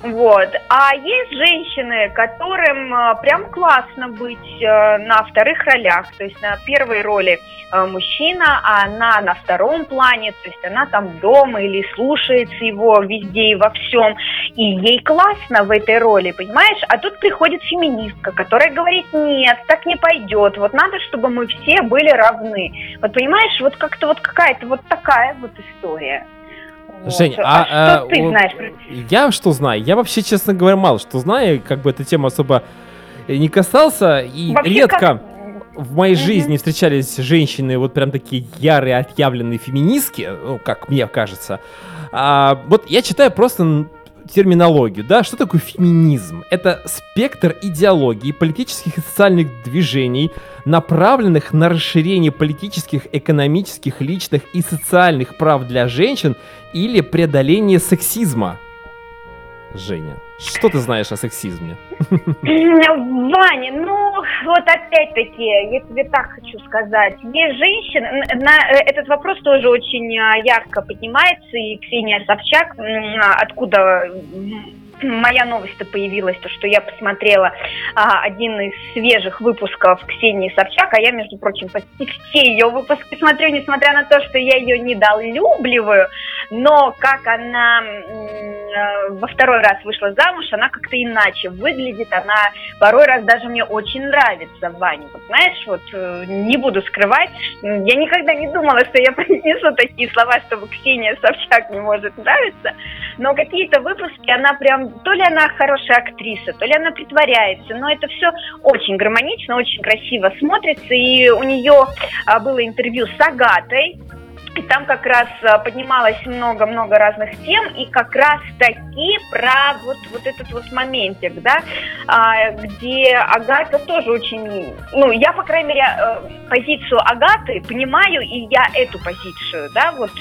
Вот. А есть женщины, которым э, прям классно быть э, на вторых ролях. То есть на первой роли э, мужчина, а она на втором плане. То есть она там дома или слушается его везде и во всем. И ей классно в этой роли, понимаешь? А тут приходит феминистка, которая говорит, нет, так не пойдет. Вот надо, чтобы мы все были равны. Вот понимаешь, вот как-то вот какая-то вот такая вот история. Жень, а, а, что а, ты о, знаешь? Я что знаю? Я вообще, честно говоря, мало что знаю, как бы эта тема особо не касался, и вообще редко как... в моей mm-hmm. жизни встречались женщины вот прям такие ярые, отъявленные феминистки, ну, как мне кажется. А, вот я читаю просто терминологию, да, что такое феминизм? Это спектр идеологии, политических и социальных движений, направленных на расширение политических, экономических, личных и социальных прав для женщин или преодоление сексизма. Женя, что ты знаешь о сексизме? *laughs* Ваня, ну вот опять-таки, я тебе так хочу сказать. Есть женщины, на э, этот вопрос тоже очень а, ярко поднимается, и Ксения Собчак, откуда моя новость-то появилась, то, что я посмотрела а, один из свежих выпусков Ксении Собчак, а я, между прочим, почти все ее выпуски смотрю, несмотря на то, что я ее недолюбливаю, но как она э, во второй раз вышла замуж, она как-то иначе выглядит, она порой раз даже мне очень нравится, Ваня. Вот знаешь, вот э, не буду скрывать, я никогда не думала, что я *laughs* произнесу такие слова, чтобы Ксения Собчак не может нравиться, но какие-то выпуски она прям то ли она хорошая актриса, то ли она притворяется, но это все очень гармонично, очень красиво смотрится, и у нее а, было интервью с Агатой, там как раз а, поднималось много-много разных тем, и как раз таки про вот, вот этот вот моментик, да, а, где Агата тоже очень, ну, я, по крайней мере, э, позицию Агаты понимаю, и я эту позицию, да, вот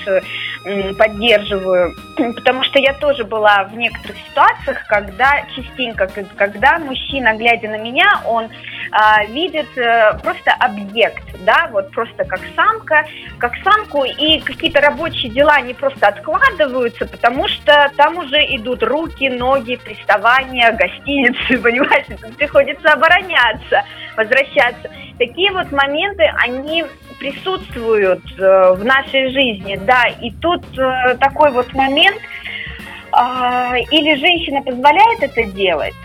поддерживаю, *clears throat* потому что я тоже была в некоторых ситуациях, когда частенько, когда мужчина, глядя на меня, он а, видит э, просто объект, да, вот просто как самка, как самку, и какие-то рабочие дела не просто откладываются, потому что там уже идут руки, ноги, приставания, гостиницы, *laughs* понимаешь, приходится обороняться, возвращаться. Такие вот моменты, они присутствуют э, в нашей жизни, да, и тут э, такой вот момент, э, или женщина позволяет это делать,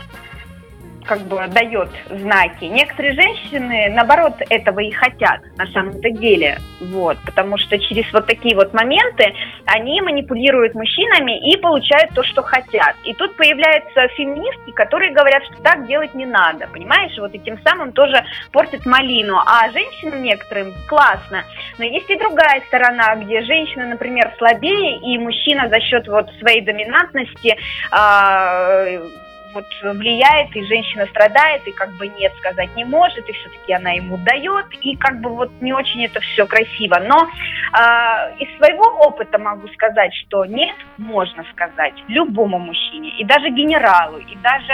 как бы дает знаки. Некоторые женщины, наоборот, этого и хотят на самом-то деле. Вот, потому что через вот такие вот моменты они манипулируют мужчинами и получают то, что хотят. И тут появляются феминистки, которые говорят, что так делать не надо, понимаешь? Вот и тем самым тоже портят малину. А женщинам некоторым классно. Но есть и другая сторона, где женщина, например, слабее, и мужчина за счет вот своей доминантности э, вот влияет, и женщина страдает, и как бы нет сказать не может, и все-таки она ему дает, и как бы вот не очень это все красиво. Но э, из своего опыта могу сказать, что нет, можно сказать любому мужчине, и даже генералу, и даже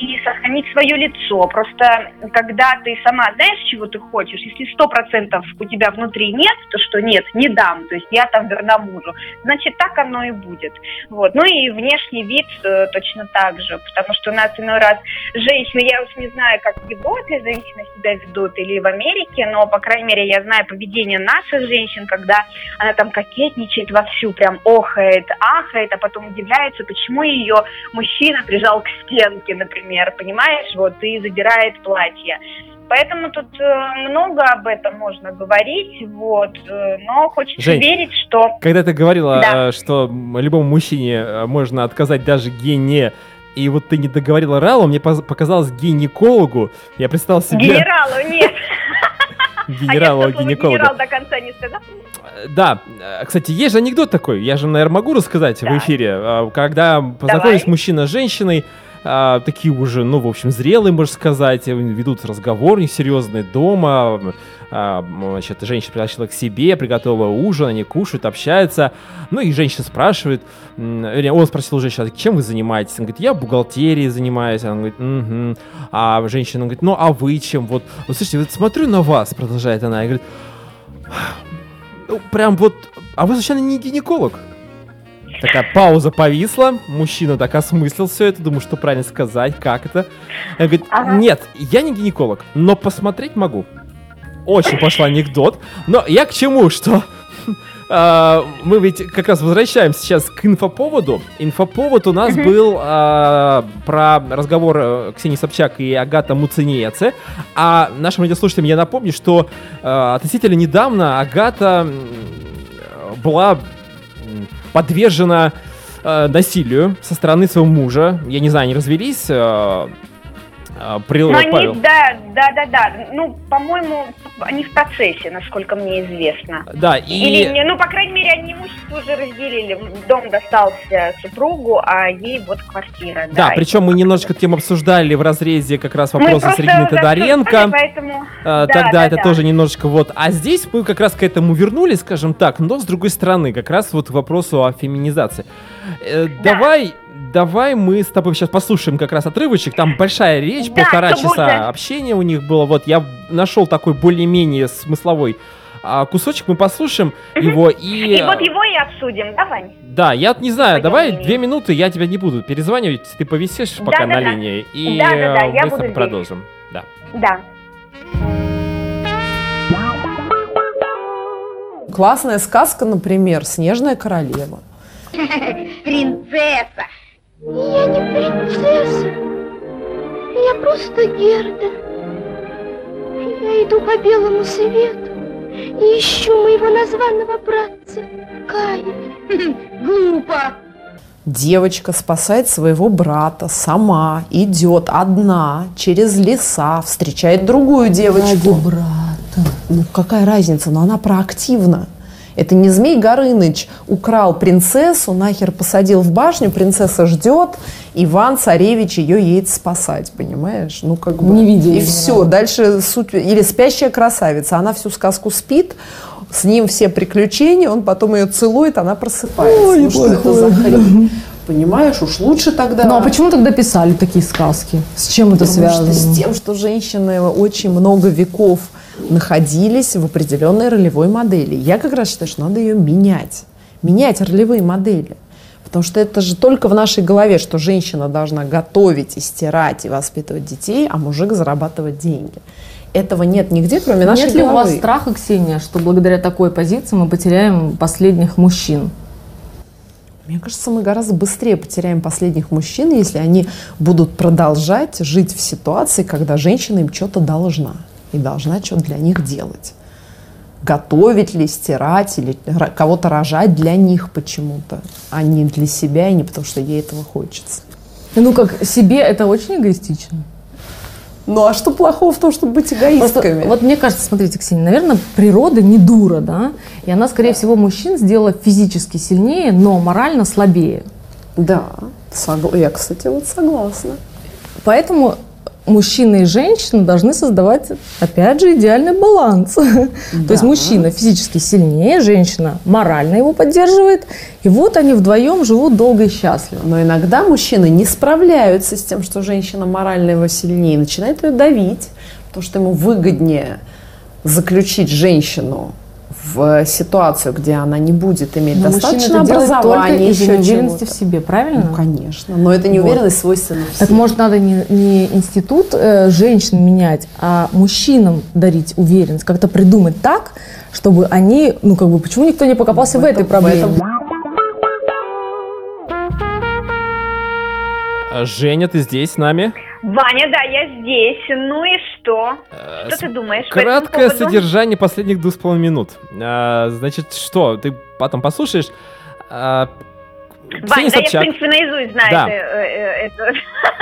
и сохранить свое лицо. Просто когда ты сама знаешь, чего ты хочешь, если сто процентов у тебя внутри нет, то что нет, не дам, то есть я там верна мужу, значит так оно и будет. Вот. Ну и внешний вид э, точно так же, потому что у нас иной раз женщины, я уж не знаю, как в Европе женщины себя ведут или в Америке, но, по крайней мере, я знаю поведение наших женщин, когда она там кокетничает вовсю, прям охает, ахает, а потом удивляется, почему ее мужчина прижал к стенке, например, понимаешь, вот, и задирает платье. Поэтому тут э, много об этом можно говорить, вот, э, но хочется Жень, верить, что... Когда ты говорила, да. Э, что любому мужчине можно отказать даже гене и вот ты не договорила Ралу, мне показалось гинекологу. Я представил себе... Генералу, нет. *laughs* Генералу, а гинекологу. генерал до конца не сказал? Да, кстати, есть же анекдот такой, я же, наверное, могу рассказать да. в эфире. А, когда познакомились мужчина с женщиной, а, такие уже, ну, в общем, зрелые, можно сказать, ведут разговор несерьезный дома, а, значит, женщина пригласила к себе, приготовила ужин, они кушают, общаются, ну, и женщина спрашивает, он спросил у женщины, чем вы занимаетесь? Он говорит, я бухгалтерией занимаюсь, она говорит, угу. а женщина говорит, ну, а вы чем? Вот, вот слушайте, вот смотрю на вас, продолжает она, и говорит, ну, прям вот, а вы случайно не гинеколог? Такая пауза повисла, мужчина так осмыслил все это, думаю, что правильно сказать, как это. Он говорит, ага. нет, я не гинеколог, но посмотреть могу. Очень пошла анекдот, но я к чему, что Uh, *laughs* мы ведь как раз возвращаемся сейчас к инфоповоду. Инфоповод у нас был uh, про разговор э, Ксении Собчак и Агата Муцинеце. А нашим радиослушателям я напомню, что uh, относительно недавно Агата была подвержена э, насилию со стороны своего мужа. Я не знаю, они развелись. Э при... Но они, да, да, да, да. Ну, по-моему, они в процессе, насколько мне известно. Да, и... Или, ну, по крайней мере, они имущество уже разделили. Дом достался супругу, а ей вот квартира. Да, да причем мы немножечко тему обсуждали в разрезе как раз вопроса с Региной Тодоренко. Поэтому... А, да, тогда да, это да. тоже немножечко вот... А здесь мы как раз к этому вернулись, скажем так, но с другой стороны, как раз вот к вопросу о феминизации. Э, да. Давай давай мы с тобой сейчас послушаем как раз отрывочек. Там большая речь, да, полтора часа будет. общения у них было. Вот я нашел такой более-менее смысловой а, кусочек, мы послушаем его и... И вот его и обсудим, давай. Да, я не знаю, давай мнению. две минуты, я тебя не буду перезванивать, ты повисишь да, пока да, на да. линии, и да, да, да, я мы буду продолжим. Да. Да. Классная сказка, например, «Снежная королева». *laughs* Принцесса! Я не принцесса. Я просто Герда. Я иду по белому свету и ищу моего названного братца Кая. *laughs* Глупо. Девочка спасает своего брата сама, идет одна через леса, встречает другую девочку. Ради брата. Ну какая разница, но она проактивна. Это не Змей Горыныч украл принцессу, нахер посадил в башню, принцесса ждет, Иван Царевич ее едет спасать, понимаешь? Ну, как бы. Не видели. И все, дальше суть... Или спящая красавица, она всю сказку спит, с ним все приключения, он потом ее целует, она просыпается. Ой, ну, что это за хрень? Понимаешь, уж лучше тогда. Ну а почему тогда писали такие сказки? С чем это Потому связано? Что с тем, что женщины очень много веков находились в определенной ролевой модели. Я как раз считаю, что надо ее менять. Менять ролевые модели. Потому что это же только в нашей голове, что женщина должна готовить и стирать и воспитывать детей, а мужик зарабатывать деньги. Этого нет нигде, кроме нашей нет головы. Нет ли у вас страха, Ксения, что благодаря такой позиции мы потеряем последних мужчин? Мне кажется, мы гораздо быстрее потеряем последних мужчин, если они будут продолжать жить в ситуации, когда женщина им что-то должна и должна что-то для них делать. Готовить ли, стирать или кого-то рожать для них почему-то, а не для себя и не потому, что ей этого хочется. Ну, как себе это очень эгоистично. Ну а что плохого в том, чтобы быть эгоистками? Просто, вот мне кажется, смотрите, Ксения, наверное, природа не дура, да? И она, скорее всего, мужчин сделала физически сильнее, но морально слабее. Да, согла... я, кстати, вот согласна. Поэтому мужчина и женщина должны создавать, опять же, идеальный баланс. *laughs* Да. То есть мужчина физически сильнее, женщина морально его поддерживает, и вот они вдвоем живут долго и счастливо. Но иногда мужчины не справляются с тем, что женщина морально его сильнее, начинает ее давить, потому что ему выгоднее заключить женщину в ситуацию, где она не будет иметь Но достаточно образования, еще уверенности в себе, правильно? Ну, конечно. Но это не уверенность вот. свойственна всем. Так может надо не, не институт э, женщин менять, а мужчинам дарить уверенность, как-то придумать так, чтобы они, ну как бы, почему никто не покопался в, в этой проблеме? В этом... Женя, ты здесь с нами? Ваня, да, я здесь. Ну и что? Э, что ты думаешь? Краткое содержание последних двух с половиной минут. А, значит, что? Ты потом послушаешь. А, Вань, да Собчак. я, в принципе, наизусть знаю да. это, это.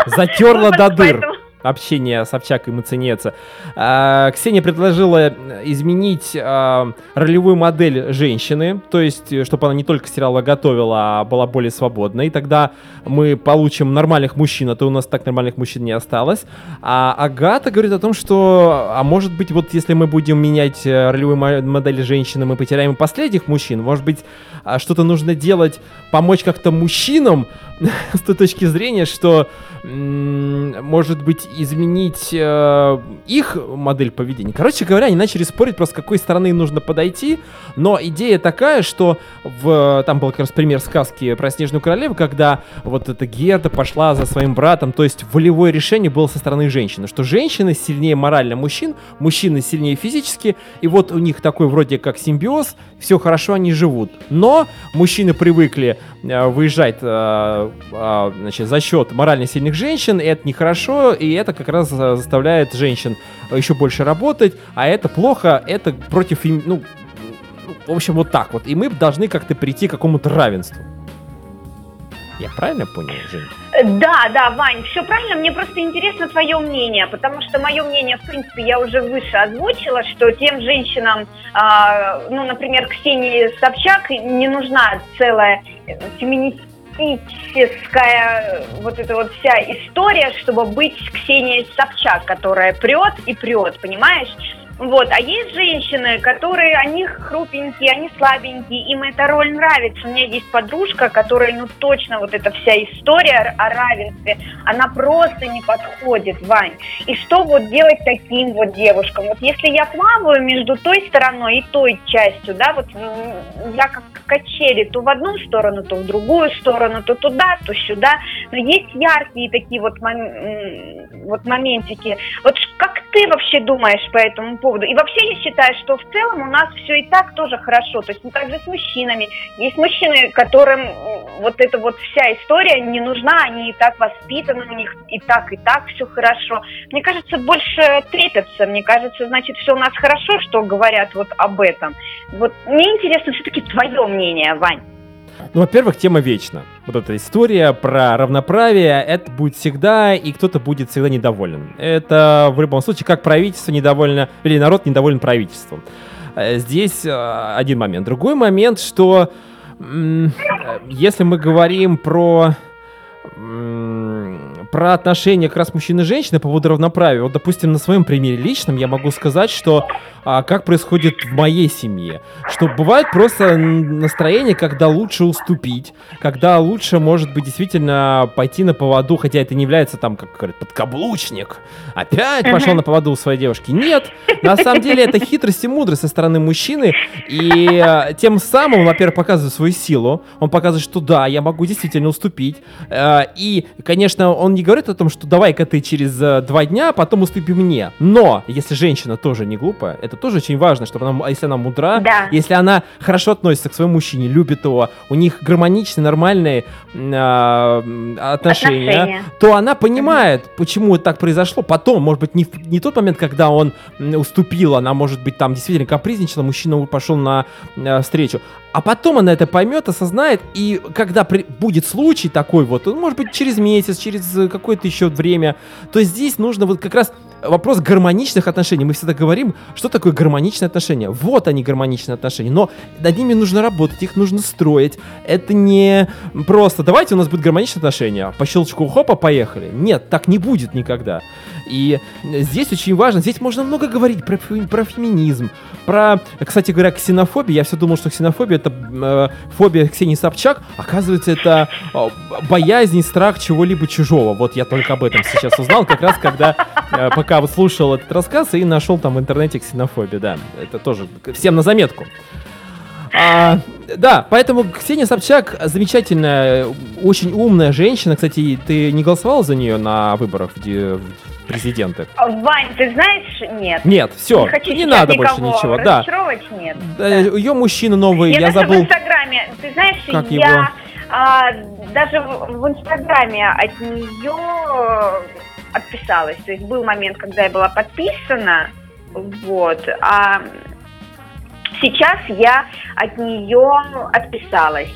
Затерла *laughs* до дыр. Поэтому общения Собчак и Маценеца. А, Ксения предложила изменить а, ролевую модель женщины, то есть, чтобы она не только сериалы готовила, а была более свободной. И тогда мы получим нормальных мужчин, а то у нас так нормальных мужчин не осталось. А Агата говорит о том, что, а может быть, вот если мы будем менять э, ролевую модель женщины, мы потеряем последних мужчин. Может быть, а, что-то нужно делать, помочь как-то мужчинам *laughs* с той точки зрения, что может быть, изменить э, их модель поведения. Короче говоря, они начали спорить просто, с какой стороны нужно подойти, но идея такая, что в, там был как раз пример сказки про Снежную Королеву, когда вот эта Герда пошла за своим братом, то есть волевое решение было со стороны женщины, что женщины сильнее морально мужчин, мужчины сильнее физически, и вот у них такой вроде как симбиоз, все хорошо, они живут. Но мужчины привыкли э, выезжать э, э, значит, за счет морально сильных женщин, и это нехорошо, и это как раз заставляет женщин еще больше работать, а это плохо, это против, ну, в общем, вот так вот. И мы должны как-то прийти к какому-то равенству. Я правильно понял, Жень? Да, да, Вань, все правильно. Мне просто интересно твое мнение, потому что мое мнение, в принципе, я уже выше озвучила, что тем женщинам, э, ну, например, Ксении Собчак не нужна целая феминистическая классическая вот эта вот вся история, чтобы быть Ксенией Собчак, которая прет и прет, понимаешь? Вот. А есть женщины, которые, они хрупенькие, они слабенькие, им эта роль нравится. У меня есть подружка, которая, ну, точно вот эта вся история о равенстве, она просто не подходит, Вань. И что вот делать таким вот девушкам? Вот если я плаваю между той стороной и той частью, да, вот я как качели, то в одну сторону, то в другую сторону, то туда, то сюда. Но есть яркие такие вот, мом- вот моментики. Вот как ты вообще думаешь по этому поводу? И вообще я считаю, что в целом у нас все и так тоже хорошо. То есть ну, также с мужчинами. Есть мужчины, которым вот эта вот вся история не нужна, они и так воспитаны, у них и так, и так все хорошо. Мне кажется, больше трепятся. Мне кажется, значит, все у нас хорошо, что говорят вот об этом. Вот мне интересно все-таки твое мнение, Вань. Ну, во-первых, тема вечна. Вот эта история про равноправие, это будет всегда, и кто-то будет всегда недоволен. Это в любом случае, как правительство недовольно, или народ недоволен правительством. Э, здесь э, один момент. Другой момент, что э, если мы говорим про про отношения как раз мужчин и женщин по поводу равноправия. Вот, допустим, на своем примере личном я могу сказать, что а, как происходит в моей семье. Что бывает просто настроение, когда лучше уступить, когда лучше, может быть, действительно пойти на поводу, хотя это не является там, как говорят, подкаблучник. Опять пошел на поводу у своей девушки. Нет, на самом деле это хитрость и мудрость со стороны мужчины. И а, тем самым, во-первых, показывает свою силу. Он показывает, что да, я могу действительно уступить. А, и, конечно, он не говорит о том, что давай-ка ты через э, два дня, потом уступи мне. Но, если женщина тоже не глупая, это тоже очень важно, чтобы она, если она мудра, да. если она хорошо относится к своему мужчине, любит его, у них гармоничные, нормальные э, отношения, отношения, то она понимает, угу. почему это так произошло. Потом, может быть, не, не тот момент, когда он уступил, она, может быть, там действительно капризничала, мужчина пошел на э, встречу. А потом она это поймет, осознает, и когда при... будет случай такой вот, может быть, через месяц, через э, какое-то еще время, то здесь нужно вот как раз вопрос гармоничных отношений. Мы всегда говорим, что такое гармоничные отношения. Вот они гармоничные отношения, но над ними нужно работать, их нужно строить. Это не просто давайте у нас будет гармоничные отношения, по щелчку хопа поехали. Нет, так не будет никогда. И здесь очень важно, здесь можно много говорить про, про феминизм, про, кстати говоря, ксенофобию. Я все думал, что ксенофобия это э, фобия Ксении Собчак. Оказывается, это э, боязнь, страх чего-либо чужого. Вот я только об этом сейчас узнал, как раз когда э, пока вот слушал этот рассказ и нашел там в интернете ксенофобию, да. Это тоже всем на заметку. А, да, поэтому Ксения Собчак замечательная, очень умная женщина. Кстати, ты не голосовал за нее на выборах в, в президенты? Вань, ты знаешь, нет. Нет, все, не, хочу не надо больше ничего. Да. нет. Да. Ее мужчина новый, я, я забыл. в Инстаграме, ты знаешь, как я... Его? А, даже в, в Инстаграме от нее отписалась. То есть был момент, когда я была подписана, вот, а сейчас я от нее отписалась.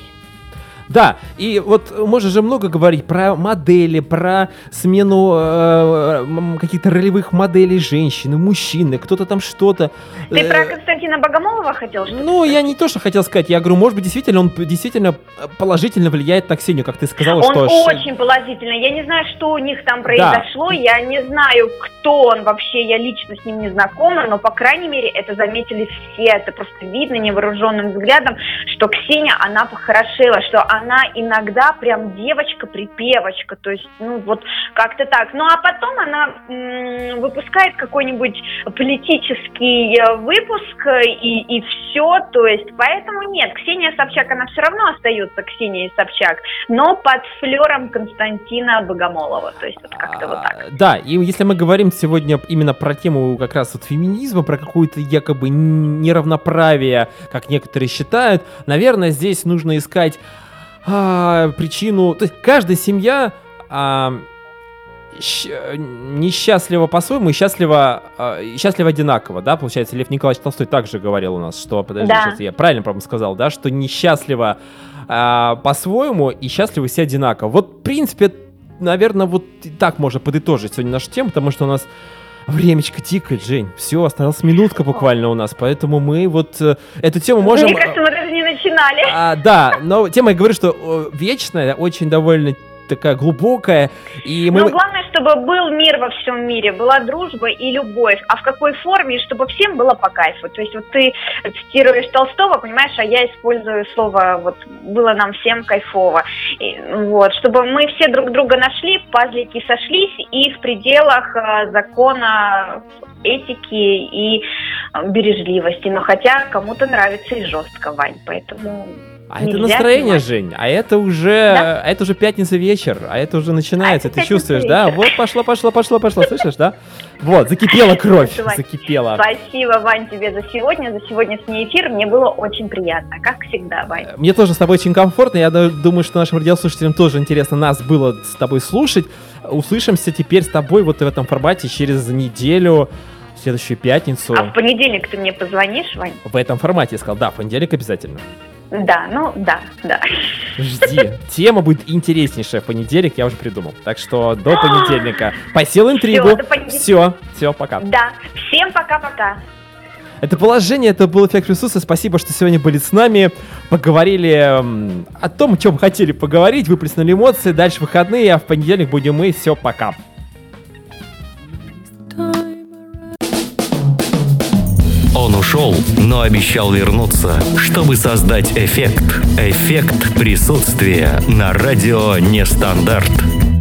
Да, и вот можно же много говорить про модели, про смену э, каких-то ролевых моделей женщины, мужчины, кто-то там что-то. Ты э, про Константина Богомолова хотел что Ну, сказать? я не то, что хотел сказать, я говорю, может быть, действительно, он действительно положительно влияет на Ксению, как ты сказала, он что... Он очень положительно. Я не знаю, что у них там произошло, да. я не знаю, кто он вообще, я лично с ним не знакома, но, по крайней мере, это заметили все, это просто видно невооруженным взглядом, что Ксения, она похорошела, что она иногда прям девочка-припевочка, то есть, ну, вот как-то так. Ну, а потом она м- выпускает какой-нибудь политический э, выпуск, и, и все, то есть, поэтому нет, Ксения Собчак, она все равно остается Ксенией Собчак, но под флером Константина Богомолова, то есть, вот как-то вот так. А, да, и если мы говорим сегодня именно про тему как раз вот феминизма, про какую-то якобы неравноправие, как некоторые считают, наверное, здесь нужно искать а, причину... То есть каждая семья а, несчастлива по-своему и счастлива, а, счастлива одинаково, да, получается, Лев Николаевич Толстой также говорил у нас, что, подожди, да. сейчас я правильно, по сказал, да, что несчастлива а, по-своему и счастливы все одинаково. Вот, в принципе, наверное, вот так можно подытожить сегодня нашу тему, потому что у нас Времечко тикает, Жень. Все, осталась минутка буквально у нас, поэтому мы вот э, эту тему можем... Мне кажется, не начинали. А, да, но тема, я говорю, что вечная, очень довольно такая глубокая. И мы... Но главное, чтобы был мир во всем мире, была дружба и любовь. А в какой форме, чтобы всем было по кайфу. То есть вот ты цитируешь Толстого, понимаешь, а я использую слово вот было нам всем кайфово. И, вот, чтобы мы все друг друга нашли, пазлики сошлись и в пределах э, закона этики и э, бережливости. Но хотя кому-то нравится и жестко, Вань, поэтому а это настроение, снимать. Жень, а это уже, да? а это уже пятница вечер, а это уже начинается, а ты чувствуешь, вечер. да? Вот пошло, пошло, пошло, пошло, слышишь, да? Вот, закипела кровь, закипела. Спасибо, Вань, тебе за сегодня, за сегодняшний эфир, мне было очень приятно, как всегда, Вань. Мне тоже с тобой очень комфортно, я думаю, что нашим радиослушателям тоже интересно нас было с тобой слушать. Услышимся теперь с тобой вот в этом формате через неделю, следующую пятницу. А в понедельник ты мне позвонишь, Вань? В этом формате я сказал, да, в понедельник обязательно. Да, ну да, да. Жди. Тема будет интереснейшая в понедельник, я уже придумал. Так что до понедельника. Посел интригу. Все, все, пока. Да, всем пока-пока. Это положение, это был эффект присутствия. Спасибо, что сегодня были с нами. Поговорили о том, о чем хотели поговорить, выплеснули эмоции. Дальше выходные, а в понедельник будем мы. Все, пока. Он ушел, но обещал вернуться, чтобы создать эффект. Эффект присутствия на радио «Нестандарт».